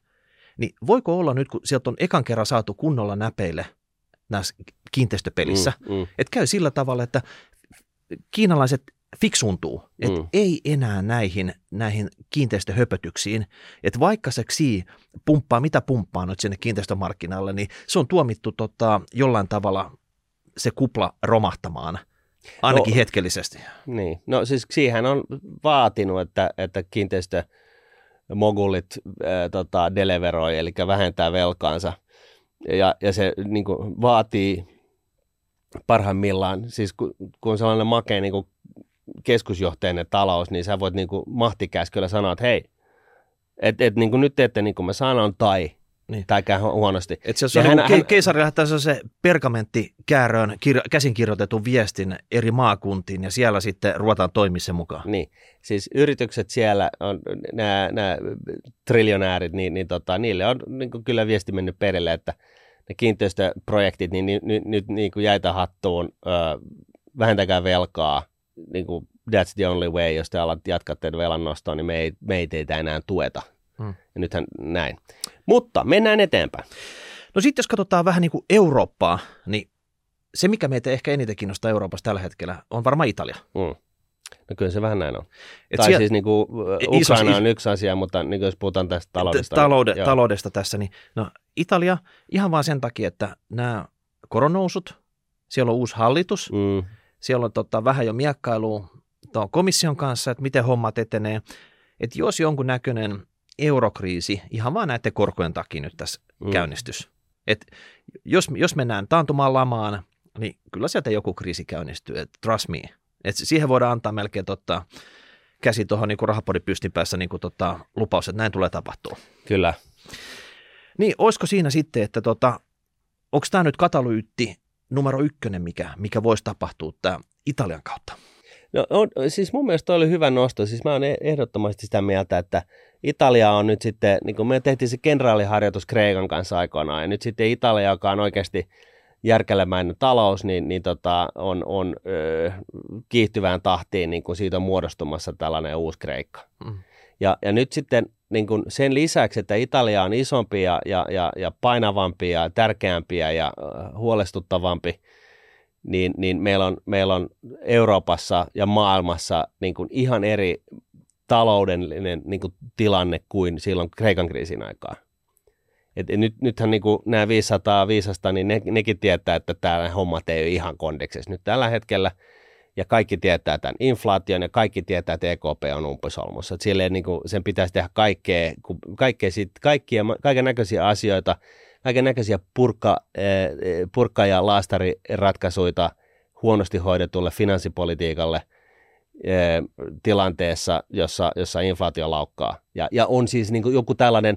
Niin voiko olla nyt, kun sieltä on ekan kerran saatu kunnolla näpeille näissä kiinteistöpelissä, mm. Mm, että käy sillä tavalla, että kiinalaiset fiksuntuu, että Mm. ei enää näihin, näihin kiinteistöhöpötyksiin, että vaikka se Xi pumppaa, mitä pumppaa nyt sinne kiinteistömarkkinalle, niin se on tuomittu tota, jollain tavalla se kupla romahtamaan, ainakin No. hetkellisesti. Niin, no siis siihen on vaatinut, että, että kiinteistö mogulit ää, tota, deleveroi, eli vähentää velkaansa. Ja, ja se niin kuin, vaatii parhaimmillaan, siis kun, kun on sellainen makea niin kuin talous, niin sä voit niin kuin, mahtikäskyllä sanoa, että hei, et, et, niin kuin nyt teette niin kuin mä sanon, tai, Niin. niin. tai käy hu- huonosti. Et se, on hän- hän, hän- keisari lähettää se pergamenttikääröön kir- käsinkirjoitetun viestin eri maakuntiin ja siellä sitten ruvetaan toimia sen mukaan. Niin, siis yritykset siellä, on, nämä, nämä triljonäärit, niin, niin tota, niille on niin kuin kyllä viesti mennyt perille, että ne kiinteistöprojektit, niin nyt niin, nyt niin kuin jäitä hattuun, ö, vähentäkää velkaa, niin kuin that's the only way, jos te alat jatkatte velan nostoa, niin me ei, me ei teitä enää tueta. Hmm. Ja nythän näin. Mutta mennään eteenpäin. No sitten jos katsotaan vähän niin kuin Eurooppaa, niin se mikä meitä ehkä eniten kiinnostaa Euroopassa tällä hetkellä on varmaan Italia. Mm. No kyllä se vähän näin on. Et tai siellä- siis niin kuin, Ukraina on yksi asia, mutta niin kuin jos puhutaan tästä taloudesta. Taloude, niin, taloudesta tässä, niin no, Italia ihan vaan sen takia, että nämä koronousut, siellä on uusi hallitus, Mm. siellä on tota, vähän jo miekkailua tuon komission kanssa, että miten hommat etenee. Että jos jonkun näköinen eurokriisi ihan vaan näiden korkojen takia nyt tässä mm. Käynnistys. Et jos, jos mennään taantumaan lamaan, niin kyllä sieltä joku kriisi käynnistyy, et trust me. Et siihen voidaan antaa melkein tota, käsi tuohon niin rahapodin pystin päässä niin tota, lupaus, että näin tulee tapahtua. Kyllä. Niin, olisiko siinä sitten, että tota, onko tämä nyt katalyytti numero ykkönen, mikä, mikä voisi tapahtua tämä Italian kautta? No, on, siis mun mielestä oli hyvä nosto. Siis mä oon e- ehdottomasti sitä mieltä, että Italia on nyt sitten, niin kuin me tehtiin se kenraaliharjoitus Kreikan kanssa aikoinaan, ja nyt sitten Italia, joka on oikeasti järkelemäinen talous, niin, niin tota, on, on ö, kiihtyvään tahtiin, niin kuin siitä on muodostumassa tällainen uusi Kreikka. Mm. Ja, ja nyt sitten niin kuin sen lisäksi, että Italia on isompi ja, ja, ja, ja painavampi ja tärkeämpi ja, ja äh, huolestuttavampi, niin, niin meillä, on, meillä on Euroopassa ja maailmassa niin kuin ihan eri taloudellinen niin kuin tilanne kuin silloin Kreikan kriisin aikaa. Et nyt, nythän niin kuin nämä 500 viisasta, niin ne, nekin tietää, että täällä hommat ei ole ihan kondeksessa. Nyt tällä hetkellä ja kaikki tietää tämän inflaation ja kaikki tietää, että EKP on umpisolmussa. Silleen niin kuin sen pitäisi tehdä kaikkea, kaikkea kaiken näköisiä asioita, kaiken näköisiä purkka, eh, purkka- ja laastariratkaisuja huonosti hoidetulle finanssipolitiikalle tilanteessa, jossa, jossa inflaatio laukkaa. Ja, ja on siis niin kuin joku tällainen,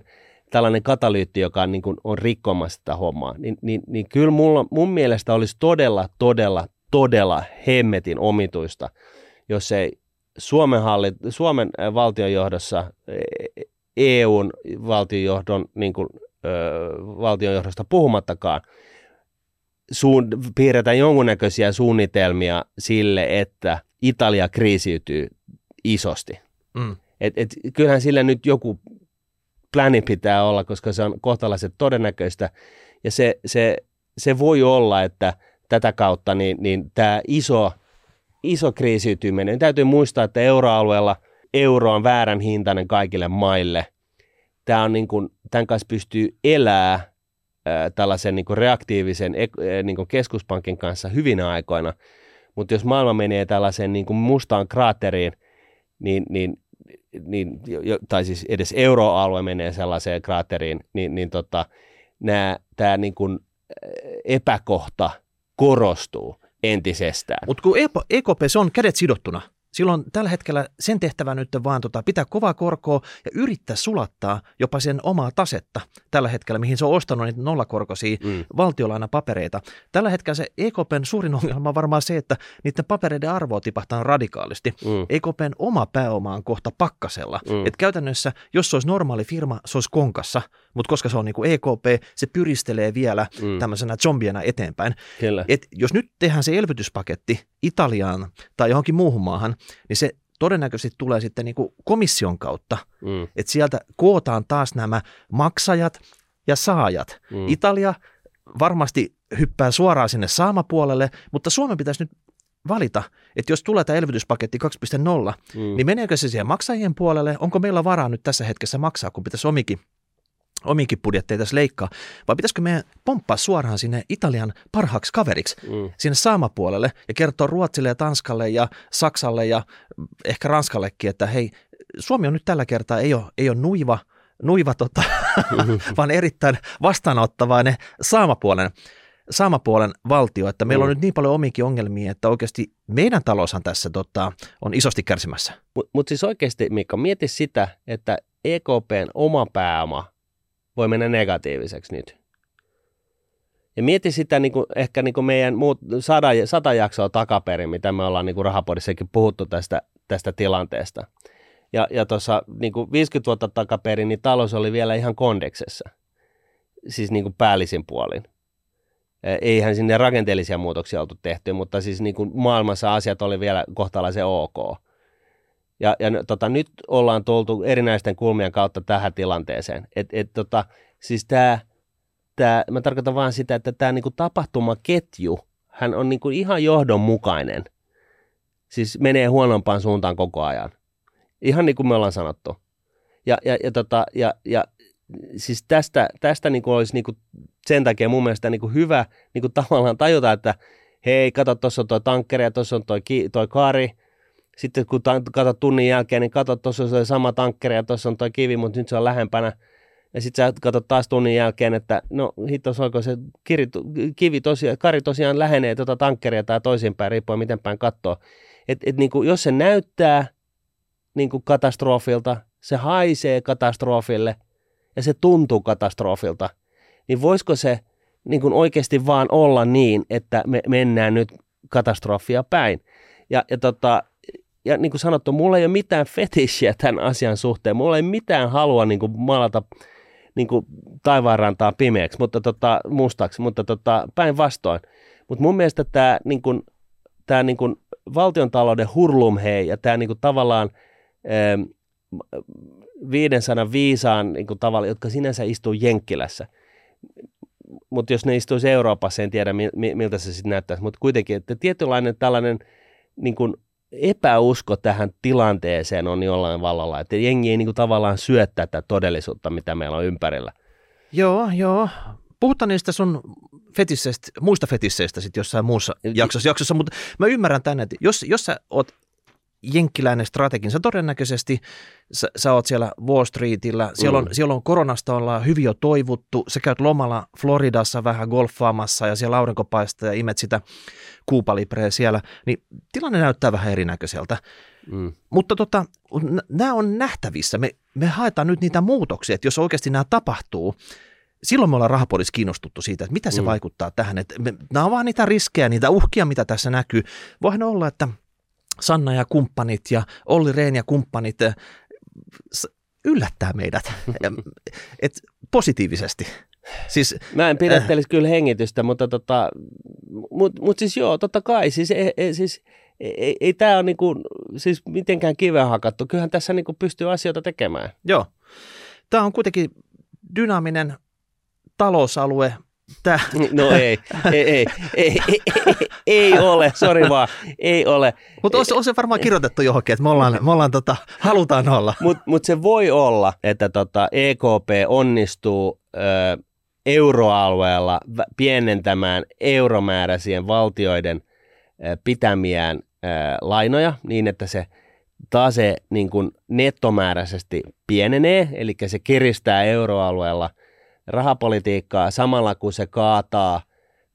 tällainen katalyytti, joka on, niin kuin, on rikkomassa sitä hommaa, niin, niin, niin kyllä mulla, mun mielestä olisi todella, todella, todella hemmetin omituista, jos ei Suomen, hallit, Suomen valtionjohdossa, EUn valtionjohdon, niin kuin, ö, valtionjohdosta puhumattakaan, suun, piirretään jonkunnäköisiä suunnitelmia sille, että Italia kriisiytyy isosti. Mm. Et, et, kyllähän sillä nyt joku pläni pitää olla, koska se on kohtalaiset todennäköistä. Ja se, se, se voi olla, että tätä kautta niin, niin tämä iso, iso kriisiytyminen, täytyy muistaa, että euroalueella euro on väärän hintainen kaikille maille. Tämä on niin kuin, tämän kanssa pystyy elää tällaisen niin kuin reaktiivisen niin kuin keskuspankin kanssa hyvinä aikoina, mutta jos maailma menee tällaiseen niin kuin mustaan kraatteriin, niin, niin, niin, tai siis edes euroalue menee sellaiseen kraatteriin, niin, niin tota, tämä niin kuin epäkohta korostuu entisestään. Mutta kun EKP, se on kädet sidottuna Silloin tällä hetkellä sen tehtävä nyt vaan tota, pitää kovaa korkoa ja yrittää sulattaa jopa sen omaa tasetta tällä hetkellä, mihin se on ostanut niitä nollakorkoisia mm. valtiolainapapereita. Tällä hetkellä se EKPn suurin ongelma on varmaan se, että niiden papereiden arvoa tipahtaa radikaalisti. Mm. EKPn oma pääoma on kohta pakkasella. Mm. Et käytännössä, jos se olisi normaali firma, se olisi konkassa, mutta koska se on niin kuin EKP, se pyristelee vielä mm. tämmöisenä zombiena eteenpäin. Et jos nyt tehdään se elvytyspaketti Italiaan tai johonkin muuhun maahan, niin se todennäköisesti tulee sitten niin kuin komission kautta, mm. että sieltä kootaan taas nämä maksajat ja saajat. Mm. Italia varmasti hyppää suoraan sinne saamapuolelle, mutta Suomen pitäisi nyt valita, että jos tulee tämä elvytyspaketti 2.0, mm. niin meneekö se siihen maksajien puolelle, onko meillä varaa nyt tässä hetkessä maksaa, kun pitäisi omikin omiinkin budjetteja tässä leikkaa, vai pitäisikö meidän pomppaa suoraan sinne Italian parhaaksi kaveriksi, mm. sinne saamapuolelle ja kertoa Ruotsille ja Tanskalle ja Saksalle ja ehkä Ranskallekin, että hei, Suomi on nyt tällä kertaa, ei ole, ei ole nuiva, nuiva tota, vaan erittäin vastaanottavainen saamapuolen, saamapuolen valtio, että meillä mm. on nyt niin paljon omikin ongelmia, että oikeasti meidän taloushan tässä tota, on isosti kärsimässä. Mutta mut siis oikeasti, Mikko, mieti sitä, että EKPn oma pääoma voi mennä negatiiviseksi nyt. Ja mieti sitä niin kuin, ehkä niin kuin meidän muut sata, sata jaksoa takaperin, mitä me ollaan niin rahapodissakin puhuttu tästä, tästä tilanteesta. Ja, ja tuossa niin 50 vuotta takaperin, niin talous oli vielä ihan kondeksessa, siis niin kuin päällisin puolin. Eihän sinne rakenteellisia muutoksia oltu tehty, mutta siis niin kuin maailmassa asiat oli vielä kohtalaisen ok. Ja, ja tota, nyt ollaan tultu erinäisten kulmien kautta tähän tilanteeseen. Et, et, tota, siis tää, tää, mä tarkoitan vaan sitä, että tämä niinku tapahtumaketju, hän on niinku ihan johdonmukainen. Siis menee huonompaan suuntaan koko ajan. Ihan niin kuin me ollaan sanottu. Ja, ja, ja, tota, ja, ja siis tästä, tästä niinku olisi niinku sen takia mun mielestä niinku hyvä niinku tavallaan tajuta, että hei, kato, tuossa on tuo tankkeri ja tuossa on tuo toi kaari – sitten kun katsot tunnin jälkeen, niin katsot, tuossa on sama tankkeri ja tuossa on tuo kivi, mutta nyt se on lähempänä. Ja sitten sä katsot taas tunnin jälkeen, että no hittos, onko se kiri, kivi tosiaan, kari tosiaan lähenee tuota tankkeria tai toisinpäin, riippuen miten päin katsoo. Et, et niin kuin, jos se näyttää niin kuin katastrofilta, se haisee katastrofille ja se tuntuu katastrofilta, niin voisiko se niin kuin oikeasti vaan olla niin, että me mennään nyt katastrofia päin. Ja, ja tota, ja niin kuin sanottu, mulla ei ole mitään fetishiä tämän asian suhteen. Mulla ei mitään halua niin kuin maalata niin kuin taivaanrantaa pimeäksi, mutta tota, mustaksi, mutta tota, päinvastoin. Mutta mun mielestä tämä niin kuin, tämä niin kuin valtiontalouden hurlumhei ja tämä niin kuin tavallaan eh, 500 viisaan niin kuin tavalla, jotka sinänsä istuu Jenkkilässä, mutta jos ne istuisi Euroopassa, en tiedä miltä se sitten näyttäisi, mutta kuitenkin, että tietynlainen tällainen niin kuin epäusko tähän tilanteeseen on jollain vallalla, että jengi ei niin kuin tavallaan syö tätä todellisuutta, mitä meillä on ympärillä. Joo, joo. puhutaan niistä sun fetisseistä, muista fetisseistä sitten jossain muussa jaksossa, jaksossa, mutta mä ymmärrän tänne, että jos, jos sä oot jenkkiläinen strategin, sä todennäköisesti, sä, sä oot siellä Wall Streetillä, siellä on, mm. siellä on koronasta ollaan hyvin jo toivuttu, sä käyt lomalla Floridassa vähän golfaamassa ja siellä aurinko paistaa ja imet sitä kuupalipreä siellä, niin tilanne näyttää vähän erinäköiseltä. Mm. Mutta tota, nämä on nähtävissä. Me, me haetaan nyt niitä muutoksia, että jos oikeasti nämä tapahtuu, silloin me ollaan rahapodissa kiinnostuttu siitä, että mitä se mm. vaikuttaa tähän. Että me, nämä on vaan niitä riskejä, niitä uhkia, mitä tässä näkyy. Voihan olla, että Sanna ja kumppanit ja Olli Rehn ja kumppanit eh, yllättää meidät Et positiivisesti. Siis, Mä en pidättelisi äh, kyllä hengitystä, mutta tota, mut, mut siis joo, totta kai, siis, e, e, siis ei, ei tämä ole niinku, siis mitenkään kiveen hakattu. Kyllähän tässä niinku pystyy asioita tekemään. Joo. Tämä on kuitenkin dynaaminen talousalue. Tää. No ei, ei, ei, ei, ei, ei, ole, sori vaan, ei ole. Mutta on, on se varmaan kirjoitettu johonkin, että me, ollaan, me ollaan tota, halutaan olla. Mutta mut se voi olla, että tota EKP onnistuu ö, euroalueella pienentämään euromääräisien valtioiden ö, pitämiään lainoja niin, että se tase niin kuin nettomääräisesti pienenee, eli se kiristää euroalueella rahapolitiikkaa samalla kun se kaataa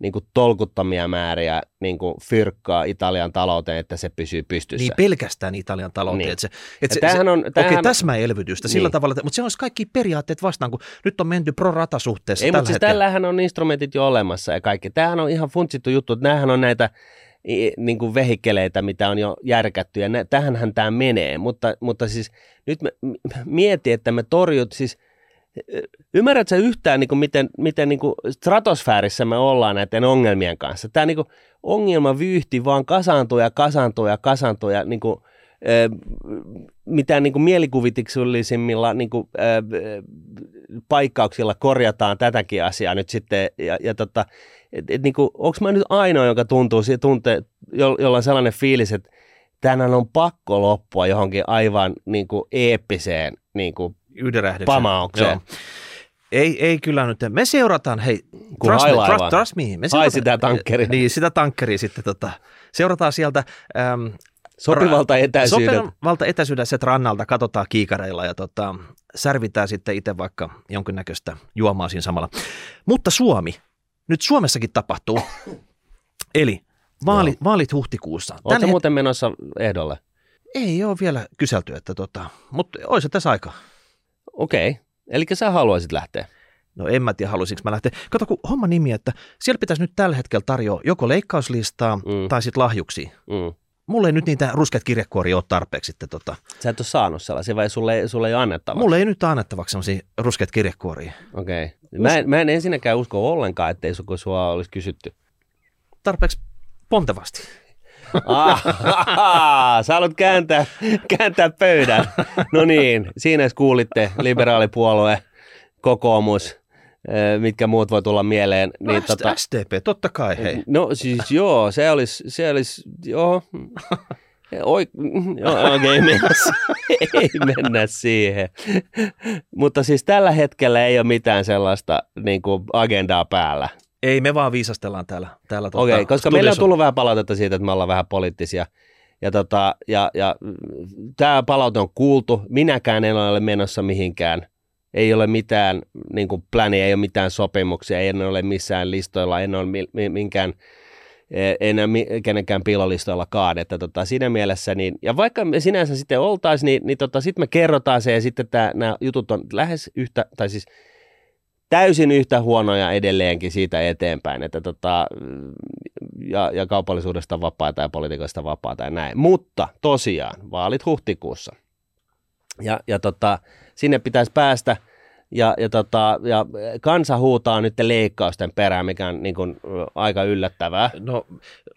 niin kuin tolkuttomia määriä niin kuin fyrkkaa Italian talouteen, että se pysyy pystyssä. Niin pelkästään Italian talouteen. Niin. Että se, että se, tämähän on, tämähän... Okei, täsmäelvytystä niin. sillä tavalla, että, mutta se olisi kaikki periaatteet vastaan, kun nyt on menty pro rata suhteessa Ei, mutta siis tällähän on instrumentit jo olemassa ja kaikki. Tämähän on ihan funtsittu juttu, että nämähän on näitä niin kuin vehikkeleitä, mitä on jo järkätty, ja nä, tähänhän tämä menee, mutta, mutta siis nyt me, mieti, että me torjut, siis ymmärrätkö yhtään, niin kuin miten, miten niin kuin stratosfäärissä me ollaan näiden ongelmien kanssa? Tämä niin kuin vyyhti vaan kasaantuu ja kasaantuu ja kasaantuu ja niin kuin, mitään niin kuin mielikuvituksellisimmilla niin kuin, ää, paikkauksilla korjataan tätäkin asiaa nyt sitten, ja, ja tota, et, et, niin onko mä nyt ainoa, joka tuntuu, tuntee, jo, jolla on sellainen fiilis, että tänään on pakko loppua johonkin aivan niin kuin eeppiseen niin kuin pamaukseen. Ei, ei kyllä nyt. Me seurataan, hei, Kun trust, me, trust, trust me. Me seurataan, Ai sitä tankkeria. Niin, sitä tankkeria sitten tota, seurataan sieltä. Ähm, Sopivalta etäisyydeltä. Sopivalta etäisyydeltä sieltä rannalta, katsotaan kiikareilla ja tota, särvitään sitten itse vaikka jonkinnäköistä juomaa siinä samalla. Mutta Suomi, nyt Suomessakin tapahtuu. Eli vaali, vaalit huhtikuussa. Oletko het- muuten menossa ehdolle? Ei ole vielä kyselty, että tota, mutta olisi tässä aika. Okei, okay. eli sä haluaisit lähteä? No en mä tiedä, haluaisinko mä lähteä. Kato, kun homma nimi, että siellä pitäisi nyt tällä hetkellä tarjoa joko leikkauslistaa mm. tai sitten lahjuksia. Mm. Mulle ei nyt niitä ruskeat kirjekuoria ole tarpeeksi sitten. Tota. Sä et ole saanut sellaisia vai sulle, sulle ei ole annettavaksi? Mulle ei nyt annettavaksi sellaisia ruskeat kirjekuoria. Okei. Okay. Mä, en, mä en ensinnäkään usko ollenkaan, ettei sua olisi kysytty. Tarpeeksi pontevasti. Ah, sä haluat kääntää, kääntää pöydän. No niin, siinä kuulitte liberaalipuolue, kokoomus, mitkä muut voi tulla mieleen. No, niin, tota, SDP, totta kai, hei. No siis joo, se olisi, se olisi joo. Oi, joo, okay, ei, mennä, ei mennä siihen. Mutta siis tällä hetkellä ei ole mitään sellaista niin kuin agendaa päällä. Ei, me vaan viisastellaan täällä. täällä tuota, Okei, okay, koska meillä on tullut vähän palautetta siitä, että me ollaan vähän poliittisia. Ja, tota, ja, ja tämä palaute on kuultu. Minäkään en ole menossa mihinkään. Ei ole mitään niin kuin pläniä, ei ole mitään sopimuksia, en ole missään listoilla, en ole minkään en ole kenenkään pilolistoillakaan, että tota, siinä mielessä, niin, ja vaikka me sinänsä sitten oltaisiin, niin, niin tota, sitten me kerrotaan se, ja sitten nämä jutut on lähes yhtä, tai siis täysin yhtä huonoja edelleenkin siitä eteenpäin, että tota, ja, ja kaupallisuudesta vapaata ja politiikasta vapaata ja näin. Mutta tosiaan, vaalit huhtikuussa. Ja, ja tota, sinne pitäisi päästä, ja, ja, tota, ja kansa huutaa nyt leikkausten perään, mikä on niin kuin, aika yllättävää. No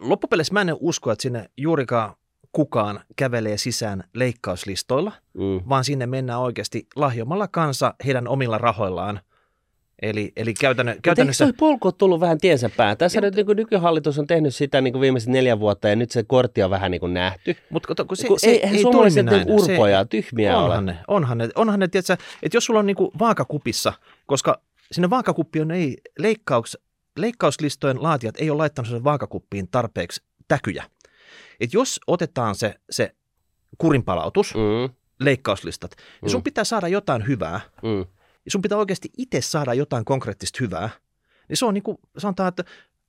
loppupeleissä mä en usko, että sinne juurikaan kukaan kävelee sisään leikkauslistoilla, mm. vaan sinne mennään oikeasti lahjomalla kansa heidän omilla rahoillaan – Eli, eli käytännö, käytännössä... Eikö polku ole tullut vähän tiensä päähän? Tässä nyt niin nykyhallitus on tehnyt sitä niin kuin viimeiset neljä vuotta ja nyt se kortti on vähän niin kuin nähty. Mutta kun se, kun se, ei, ei suomalaiset näin. urpoja, se, tyhmiä onhan ole. Ne, onhan ne, onhan ne tiedätkö, että jos sulla on niin kuin vaakakupissa, koska sinne vaakakuppiin ei leikkauks, leikkauslistojen laatijat ei ole laittanut sinne vaakakuppiin tarpeeksi täkyjä. Et jos otetaan se, se kurinpalautus, Mm, leikkauslistat, sun Mm. pitää saada jotain hyvää, mm, ja sun pitää oikeasti itse saada jotain konkreettista hyvää, niin se on niin kuin sanotaan, että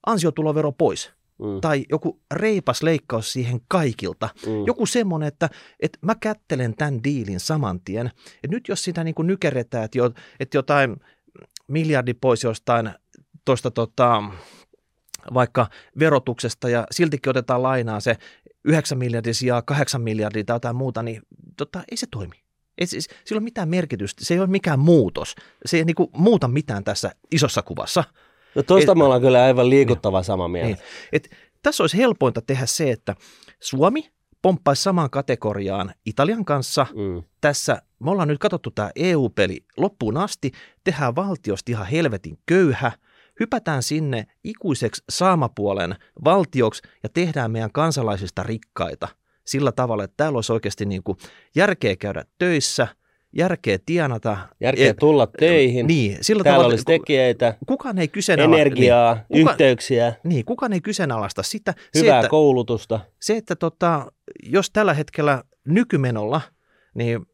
ansiotulovero pois mm, tai joku reipas leikkaus siihen kaikilta. mm. Joku semmoinen, että, että mä kättelen tämän diilin saman tien. Et nyt jos sitä niin kuin nykerretään, että, jo, että jotain miljardi pois jostain tuosta tota, vaikka verotuksesta ja siltikin otetaan lainaa se 9 miljardin sijaan 8 miljardia tai jotain muuta, niin tota, ei se toimi. Ei, siis, sillä ei ole mitään merkitystä, se ei ole mikään muutos. Se ei niin kuin, muuta mitään tässä isossa kuvassa. No tuosta me ollaan kyllä aivan liikuttava sama mieltä. Niin. Et tässä olisi helpointa tehdä se, että Suomi pomppaisi samaan kategoriaan Italian kanssa. Mm, Tässä me ollaan nyt katsottu tämä EU-peli loppuun asti, tehdään valtiosta ihan helvetin köyhä, hypätään sinne ikuiseksi saamapuolen valtioksi ja tehdään meidän kansalaisista rikkaita sillä tavalla, että täällä olisi oikeasti niin kuin järkeä käydä töissä, järkeä tienata. Järkeä E- tulla töihin. Niin, sillä Täällä tavalla, olisi tekijöitä, kukaan ei kyseenalaista. energiaa, Niin, kuka- yhteyksiä, niin, kukaan ei kyseenalaista sitä. hyvää se, että, koulutusta. se, että tota, jos tällä hetkellä nykymenolla, niin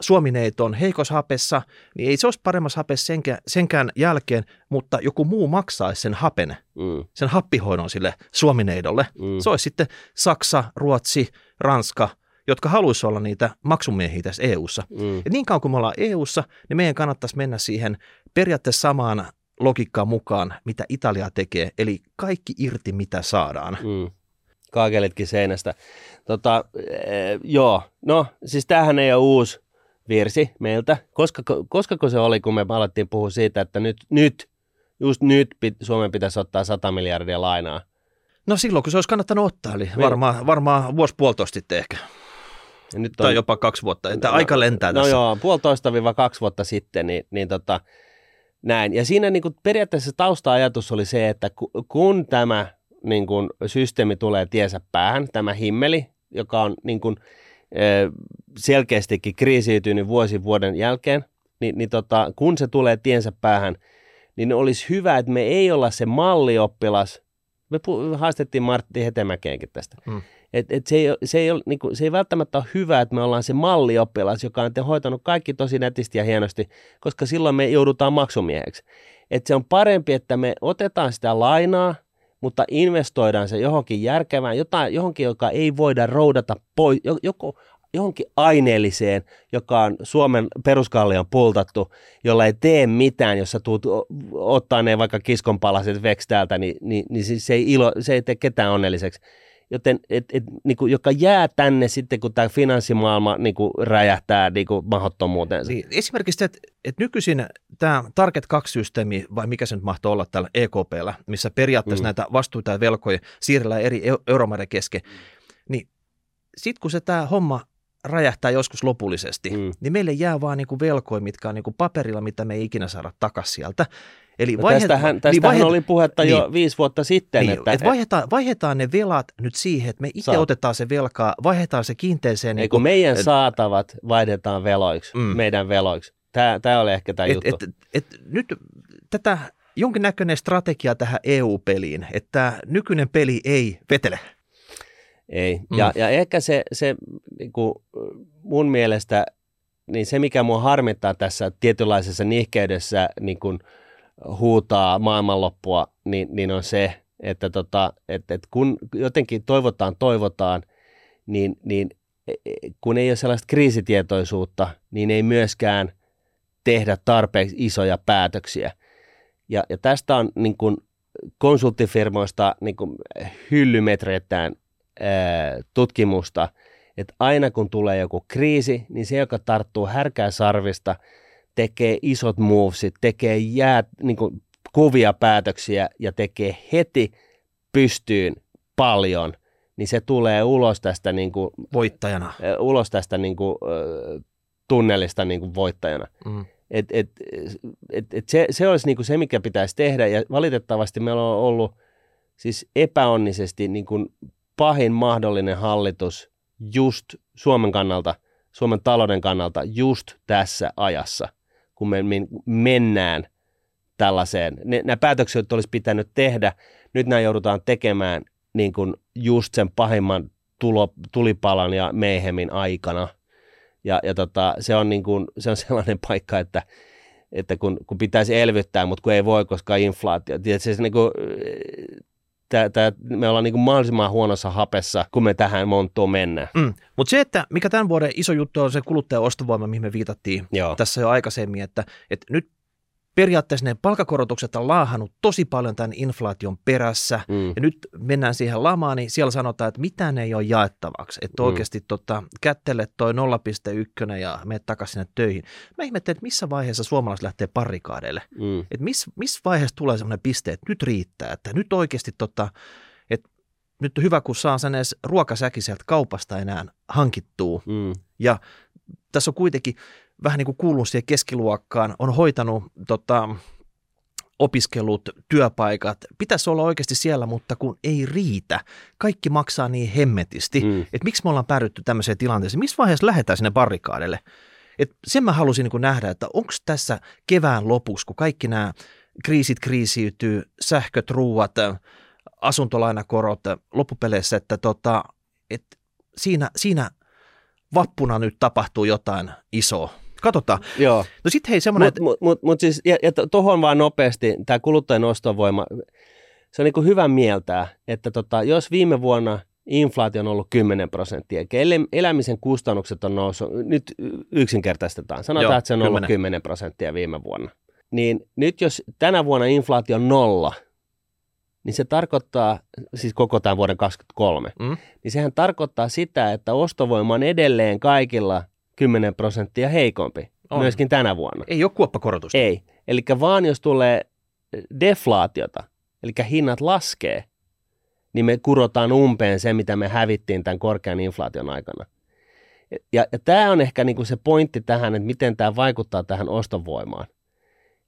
Suomineito on heikossa hapessa, niin ei se olisi paremmassa hapessa senkään, senkään jälkeen, mutta joku muu maksaisi sen hapen, Mm, sen happihoidon sille Suomineidolle. mm, Se olisi sitten Saksa, Ruotsi, Ranska, jotka haluaisi olla niitä maksumiehiä tässä EU-ssa. mm, Ja niin kauan kuin me ollaan EU-ssa, niin meidän kannattaisi mennä siihen periaatteessa samaan logiikkaan mukaan, mitä Italia tekee, eli kaikki irti, mitä saadaan. mm. Kaakelitkin seinästä. Tota, eh, joo, no siis tämähän ei ole uusi virsi meiltä. Koska, koska se oli, kun me alettiin puhua siitä, että nyt, nyt just nyt pit, Suomen pitäisi ottaa 100 miljardia lainaa. No silloin, kun se olisi kannattanut ottaa, eli varmaan, varmaan vuosi puolitoista sitten ehkä, Ja nyt tai jopa kaksi vuotta. Että aika lentää no tässä. joo, puolitoista viiva kaksi vuotta sitten, niin, niin tota, näin. Ja siinä niin kuin periaatteessa tausta-ajatus oli se, että ku, kun tämä niin kuin, systeemi tulee tiensä päähän, tämä himmeli, joka on niin kuin, selkeästikin kriisiytynyt vuosi vuoden jälkeen, niin, niin tota, kun se tulee tiensä päähän, niin olisi hyvä, että me ei olla se mallioppilas. Me pu- haastettiin Martti Hetemäkeenkin tästä. Mm. Et, et se, ei, se, ei ole, niin kuin, se ei välttämättä ole hyvä, että me ollaan se mallioppilas, joka on hoitanut kaikki tosi netisti ja hienosti, koska silloin me joudutaan maksumieheksi. Et se on parempi, että me otetaan sitä lainaa, mutta investoidaan se johonkin järkevään, jotain, johonkin, joka ei voida roudata pois, jo- joko, johonkin aineelliseen, joka on Suomen peruskallion pultattu, jolla ei tee mitään, jos sä tuut ottaa ne vaikka kiskonpalaset veksi täältä, niin, niin, niin siis se, ei ilo, se ei tee ketään onnelliseksi. Joten, et, et, niinku, joka jää tänne sitten, kun tämä finanssimaailma niinku, räjähtää niinku, mahdottomuuteensa. Niin, esimerkiksi, että, että nykyisin tämä Target 2-systeemi, vai mikä se nyt mahtoi olla täällä EKPllä, missä periaatteessa Mm. näitä vastuita ja velkoja siirrellään eri eu- euromaiden kesken, niin sitten kun se tämä homma räjähtää joskus lopullisesti, Mm. mm. niin meille jää vaan niinku velkoja, mitkä on niinku paperilla, mitä me ei ikinä saada takaisin sieltä. Eli No tästähän, niin tästähän vaihe- oli puhetta jo niin. viisi vuotta sitten. Niin, että, että, et vaihdetaan, vaihdetaan ne velat nyt siihen, että me itse Saa. otetaan se velkaa, vaihdetaan se kiinteeseen. niin kun meidän et- saatavat vaihdetaan veloiksi, mm. Mm. meidän veloiksi. Tämä, tämä oli ehkä tämä et, juttu. et, et, nyt tätä jonkinnäköinen strategia tähän EU-peliin, että nykyinen peli ei vetele. Ei. Mm. Ja, ja ehkä se, se niin kuin mun mielestä, niin se mikä mua harmittaa tässä tietynlaisessa nihkeydessä niin kuin huutaa maailmanloppua, niin, niin on se, että tota, et, et kun jotenkin toivotaan, toivotaan, niin, niin e- e- kun ei ole sellaista kriisitietoisuutta, niin ei myöskään tehdä tarpeeksi isoja päätöksiä. Ja, ja tästä on niin kuin konsulttifirmoista niin kuin hyllymetreittäin ää, tutkimusta, että aina kun tulee joku kriisi, niin se, joka tarttuu härkää sarvista, tekee isot movesit, tekee jää, niin kuin kovia päätöksiä ja tekee heti pystyyn paljon, niin se tulee ulos tästä, niin kuin, Voittajana. ulos tästä niin kuin, tunnelista niin kuin voittajana. Mm. Et, et, et, et se, se olisi niinku se, mikä pitäisi tehdä, ja valitettavasti meillä on ollut siis epäonnisesti niin kuin pahin mahdollinen hallitus just Suomen kannalta, Suomen talouden kannalta just tässä ajassa, kun me men- mennään tällaiseen. Ne, nämä päätökset olisi pitänyt tehdä, nyt nämä joudutaan tekemään niin kuin just sen pahimman tulo, tulipalan ja meihemin aikana. Ja, ja tota, se, on niin kuin, se on sellainen paikka, että, että kun, kun pitäisi elvyttää, mutta kun ei voi, koska inflaatio. Tiedätkö, se niin kuin, tää, tää, me ollaan niin kuin mahdollisimman huonossa hapessa, kun me tähän monttuun mennään. Mm. Mutta se, että mikä tämän vuoden iso juttu on se kuluttajan ostovoima, mihin me viitattiin Joo. tässä jo aikaisemmin, että, että nyt periaatteessa ne palkakorotukset on laahannut tosi paljon tämän inflaation perässä, mm. ja nyt mennään siihen lamaan, niin siellä sanotaan, että mitään ei ole jaettavaksi, että mm. oikeasti tota, kättele toi 0,1 ja menet takaisin sinne töihin. Mä ihmettelen, että missä vaiheessa suomalaiset lähtee parikaadeille, mm. että missä miss vaiheessa tulee sellainen piste, että nyt riittää, että nyt oikeasti tota, että nyt on hyvä, kun saa sen edes ruokasäki sieltä kaupasta enää hankittua, mm. ja tässä on kuitenkin vähän niin kuin kuullut siihen keskiluokkaan, on hoitanut tota, opiskelut, työpaikat, pitäisi olla oikeasti siellä, mutta kun ei riitä. Kaikki maksaa niin hemmetisti, mm. että miksi me ollaan päädytty tämmöiseen tilanteeseen, missä vaiheessa lähdetään sinne barrikaadelle. Et sen mä halusin niin nähdä, että onko tässä kevään lopuksi, kun kaikki nämä kriisit kriisiytyy, sähköt, ruuat, asuntolainakorot loppupeleissä, että tota, et siinä, siinä vappuna nyt tapahtuu jotain isoa. Katsotaan. Joo. No sitten hei semmoinen... Mutta mut, mut, mut siis, ja, ja tuohon vaan nopeasti, tämä kuluttajan ostovoima, se on niin hyvä mieltää, että tota, jos viime vuonna inflaatio on ollut 10 prosenttia, eli elämisen kustannukset on noussut, nyt yksinkertaistetaan, sanotaan, Joo, että se on 10. ollut 10 prosenttia viime vuonna, niin nyt jos tänä vuonna inflaatio on nolla, niin se tarkoittaa, siis koko tämän vuoden 2023, mm. niin sehän tarkoittaa sitä, että ostovoima on edelleen kaikilla 10 prosenttia heikompi, on. myöskin tänä vuonna. Ei ole kuoppakorotusta. Ei, eli vaan jos tulee deflaatiota, eli hinnat laskee, niin me kurotaan umpeen se, mitä me hävittiin tämän korkean inflaation aikana. Ja, ja tämä on ehkä niinku se pointti tähän, että miten tämä vaikuttaa tähän ostovoimaan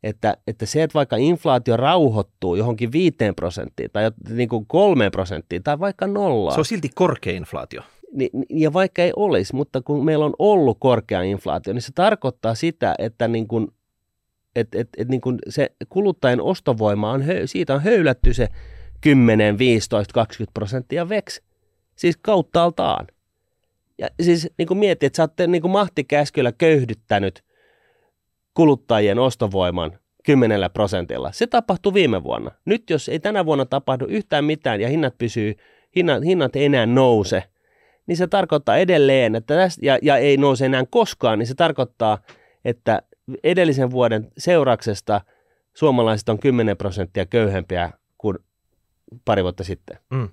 että, että se, että vaikka inflaatio rauhoittuu johonkin 5 prosenttiin tai niin kuin 3 prosenttiin tai vaikka nollaan. Se on silti korkea inflaatio. Ja vaikka ei olisi, mutta kun meillä on ollut korkea inflaatio, niin se tarkoittaa sitä, että niin kuin, et, et, et niin kuin se kuluttajien ostovoima on, siitä on höylätty se 10, 15, 20 prosenttia veksi. Siis kauttaaltaan. Ja siis niin kuin mietit, että sä oot niin kuin mahtikäskyllä köyhdyttänyt – kuluttajien ostovoiman 10 prosentilla. Se tapahtui viime vuonna. Nyt jos ei tänä vuonna tapahdu yhtään mitään ja hinnat pysyy, hinnat, hinnat ei enää nouse, niin se tarkoittaa edelleen, että tästä, ja, ja ei nouse enää koskaan, niin se tarkoittaa, että edellisen vuoden seurauksesta suomalaiset on 10 prosenttia köyhempiä kuin pari vuotta sitten. Mm.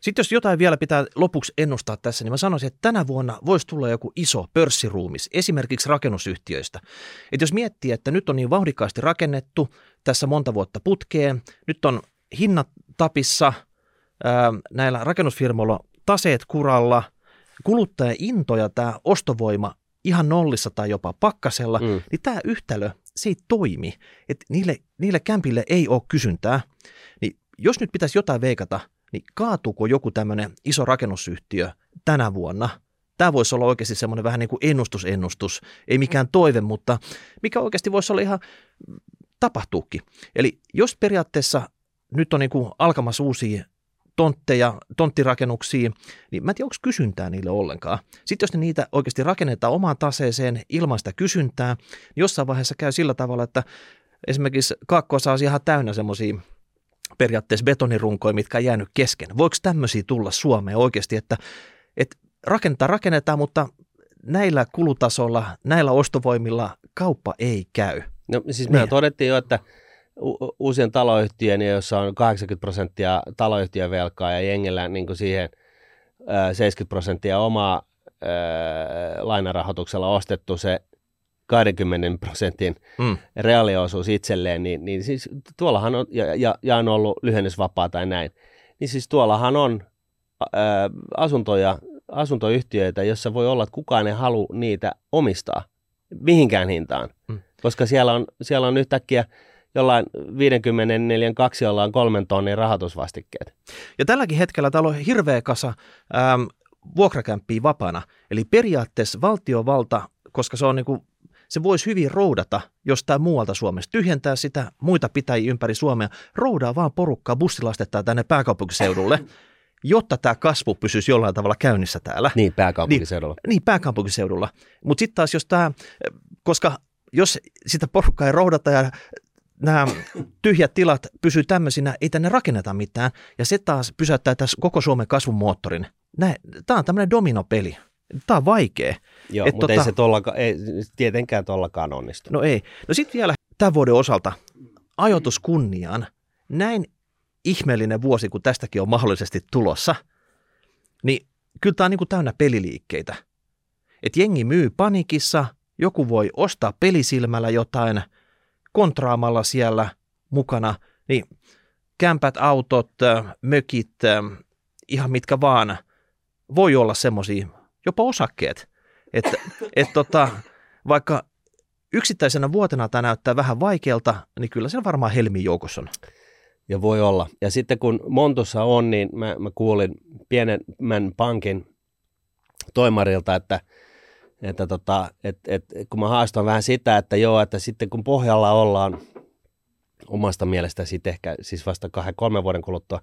Sitten jos jotain vielä pitää lopuksi ennustaa tässä, niin mä sanoisin, että tänä vuonna voisi tulla joku iso pörssiruumis, esimerkiksi rakennusyhtiöistä. Että jos miettii, että nyt on niin vauhdikkaasti rakennettu tässä monta vuotta putkeen, nyt on hinnat tapissa, ää, näillä rakennusfirmoilla taseet kuralla, kuluttajainto ja tämä ostovoima ihan nollissa tai jopa pakkasella, mm. niin tämä yhtälö, se ei toimi. Et niille, niille kämpille ei ole kysyntää. Niin jos nyt pitäisi jotain veikata – niin kaatuuko joku tämmöinen iso rakennusyhtiö tänä vuonna? Tämä voisi olla oikeasti semmoinen vähän niin kuin ennustusennustus, ei mikään toive, mutta mikä oikeasti voisi olla ihan tapahtuukin. Eli jos periaatteessa nyt on niin kuin alkamassa uusia tontteja, tonttirakennuksia, niin mä en tiedä, onko kysyntää niille ollenkaan. Sitten jos ne niitä oikeasti rakennetaan omaan taseeseen ilman sitä kysyntää, niin jossain vaiheessa käy sillä tavalla, että esimerkiksi kaakkoa olisi ihan täynnä semmoisia periaatteessa betonirunkoja, mitkä on jäänyt kesken. Voiko tämmöisiä tulla Suomeen oikeasti, että, että rakentaa rakennetaan, mutta näillä kulutasolla, näillä ostovoimilla kauppa ei käy. No siis me niin. todettiin jo, että u- uusien taloyhtiön, jossa on 80 prosenttia taloyhtiön velkaa ja jengellä niin siihen 70 prosenttia omaa lainarahoituksella ostettu se 20 prosentin mm. reaaliosuus itselleen, niin, niin siis tuollahan on, ja, ja, ja on ollut lyhennysvapaa tai näin, niin siis tuollahan on ää, asuntoja, asuntoyhtiöitä, jossa voi olla, että kukaan ei halua niitä omistaa mihinkään hintaan, mm. koska siellä on, siellä on yhtäkkiä jollain 54 kaksi, jolla on kolmen tonnin rahoitusvastikkeet. Ja tälläkin hetkellä täällä on hirveä kasa ähm, vuokrakämppiä vapaana. Eli periaatteessa valtiovalta, koska se on niin kuin se voisi hyvin roudata jostain muualta Suomesta, tyhjentää sitä muita pitäjiä ympäri Suomea, roudaa vaan porukkaa, bussilastetta tänne pääkaupunkiseudulle, jotta tämä kasvu pysyisi jollain tavalla käynnissä täällä. Niin, pääkaupunkiseudulla. Niin, niin pääkaupunkiseudulla. Mutta sitten taas jos tämä, koska jos sitä porukkaa ei roudata ja nämä tyhjät tilat pysyy tämmöisinä, ei tänne rakenneta mitään, ja se taas pysäyttää tässä koko Suomen kasvun moottorin. Tämä on tämmöinen dominopeli. Tämä on vaikea. Joo, mutta tota, ei se tollaka, ei tietenkään tollakaan onnistu. No ei. No sitten vielä tämän vuoden osalta ajoitus kunniaan. Näin ihmeellinen vuosi, kun tästäkin on mahdollisesti tulossa, niin kyllä tämä on niin kuin täynnä peliliikkeitä. Et jengi myy panikissa, joku voi ostaa pelisilmällä jotain, kontraamalla siellä mukana, niin kämpät, autot, mökit, ihan mitkä vaan, voi olla semmoisia, jopa osakkeet, että et tota, vaikka yksittäisenä vuotena tämä näyttää vähän vaikealta, niin kyllä se varmaan helmi joukossa on. Ja voi olla. Ja sitten kun Montussa on, niin mä, mä kuulin pienemmän pankin toimarilta, että, että, tota, et, et, kun mä haastan vähän sitä, että joo, että sitten kun pohjalla ollaan omasta mielestä sitten ehkä siis vasta kahden, kolmen vuoden kuluttua,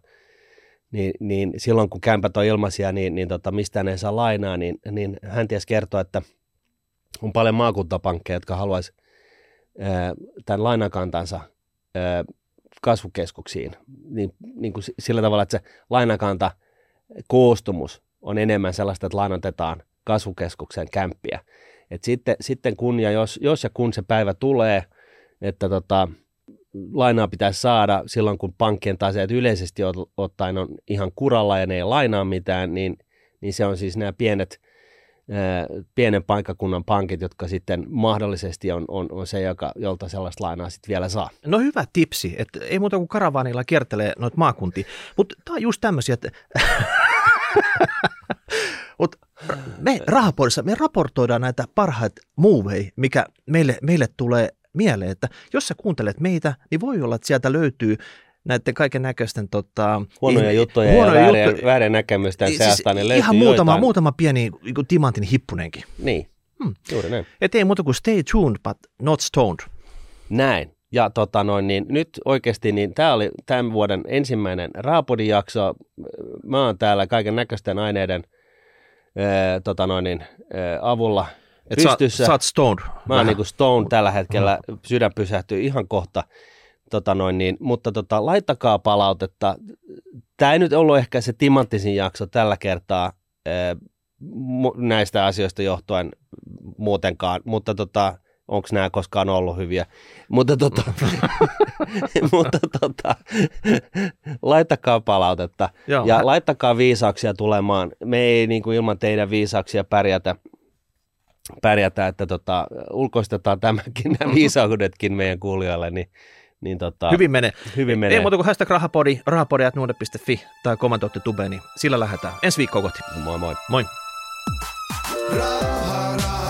niin, niin silloin kun kämpät on ilmaisia, niin, niin tota, mistään ei saa lainaa, niin, niin hän ties kertoa, että on paljon maakuntapankkeja, jotka haluaisi tämän lainakantansa ää, kasvukeskuksiin, niin, niin kuin sillä tavalla, että se lainakanta koostumus on enemmän sellaista, että lainotetaan kasvukeskuksen kämppiä. Et sitten, sitten kun ja jos, jos ja kun se päivä tulee, että tota, lainaa pitäisi saada silloin, kun pankkien taseet yleisesti ottaen on ihan kuralla ja ne ei lainaa mitään, niin, niin se on siis nämä pienet – pienen paikkakunnan pankit, jotka sitten mahdollisesti on, on, on se, joka, jolta sellaista lainaa sitten vielä saa. No hyvä tipsi, että ei muuta kuin karavaanilla kiertelee noita maakuntia, mutta tämä on just tämmöisiä, että Mut me rahapodissa, me raportoidaan näitä parhaita movei, mikä meille, meille tulee mieleen, että jos sä kuuntelet meitä, niin voi olla, että sieltä löytyy näiden kaiken näköisten tota, huonoja juttuja huonoja ja väärin, väärin näkemysten siis seasta, niin Ihan muutama, muutama pieni niin timantin hippunenkin. Niin, hmm. juuri näin. Et ei muuta kuin stay tuned, but not stoned. Näin. Ja tota noin, niin nyt oikeasti niin tämä oli tämän vuoden ensimmäinen Raapodin jakso. Mä oon täällä kaiken näköisten aineiden ää, tota noin, niin, ää, avulla Et pystyssä. Sä, sä oot stoned. Mä oon niin stoned tällä hetkellä. Sydän pysähtyy ihan kohta. Tota noin, niin, mutta tota, laittakaa palautetta. Tämä ei nyt ollut ehkä se timanttisin jakso tällä kertaa ää, näistä asioista johtuen muutenkaan, mutta tota, onko nämä koskaan ollut hyviä. Mutta, tota, mutta tota, laittakaa palautetta Joo. ja laittakaa viisauksia tulemaan. Me ei niin kuin ilman teidän viisauksia pärjätä, pärjätä että tota, ulkoistetaan tämäkin, nämä viisaudetkin meidän kuulijoille, niin niin tota, hyvin menee. Hyvin menee. Ei muuta kuin hashtag rahapodi, rahapodi.nuode.fi tai kommentoitte tubeen, niin sillä lähdetään. Ensi viikkoa kohti. Moi moi. Moi. Raha.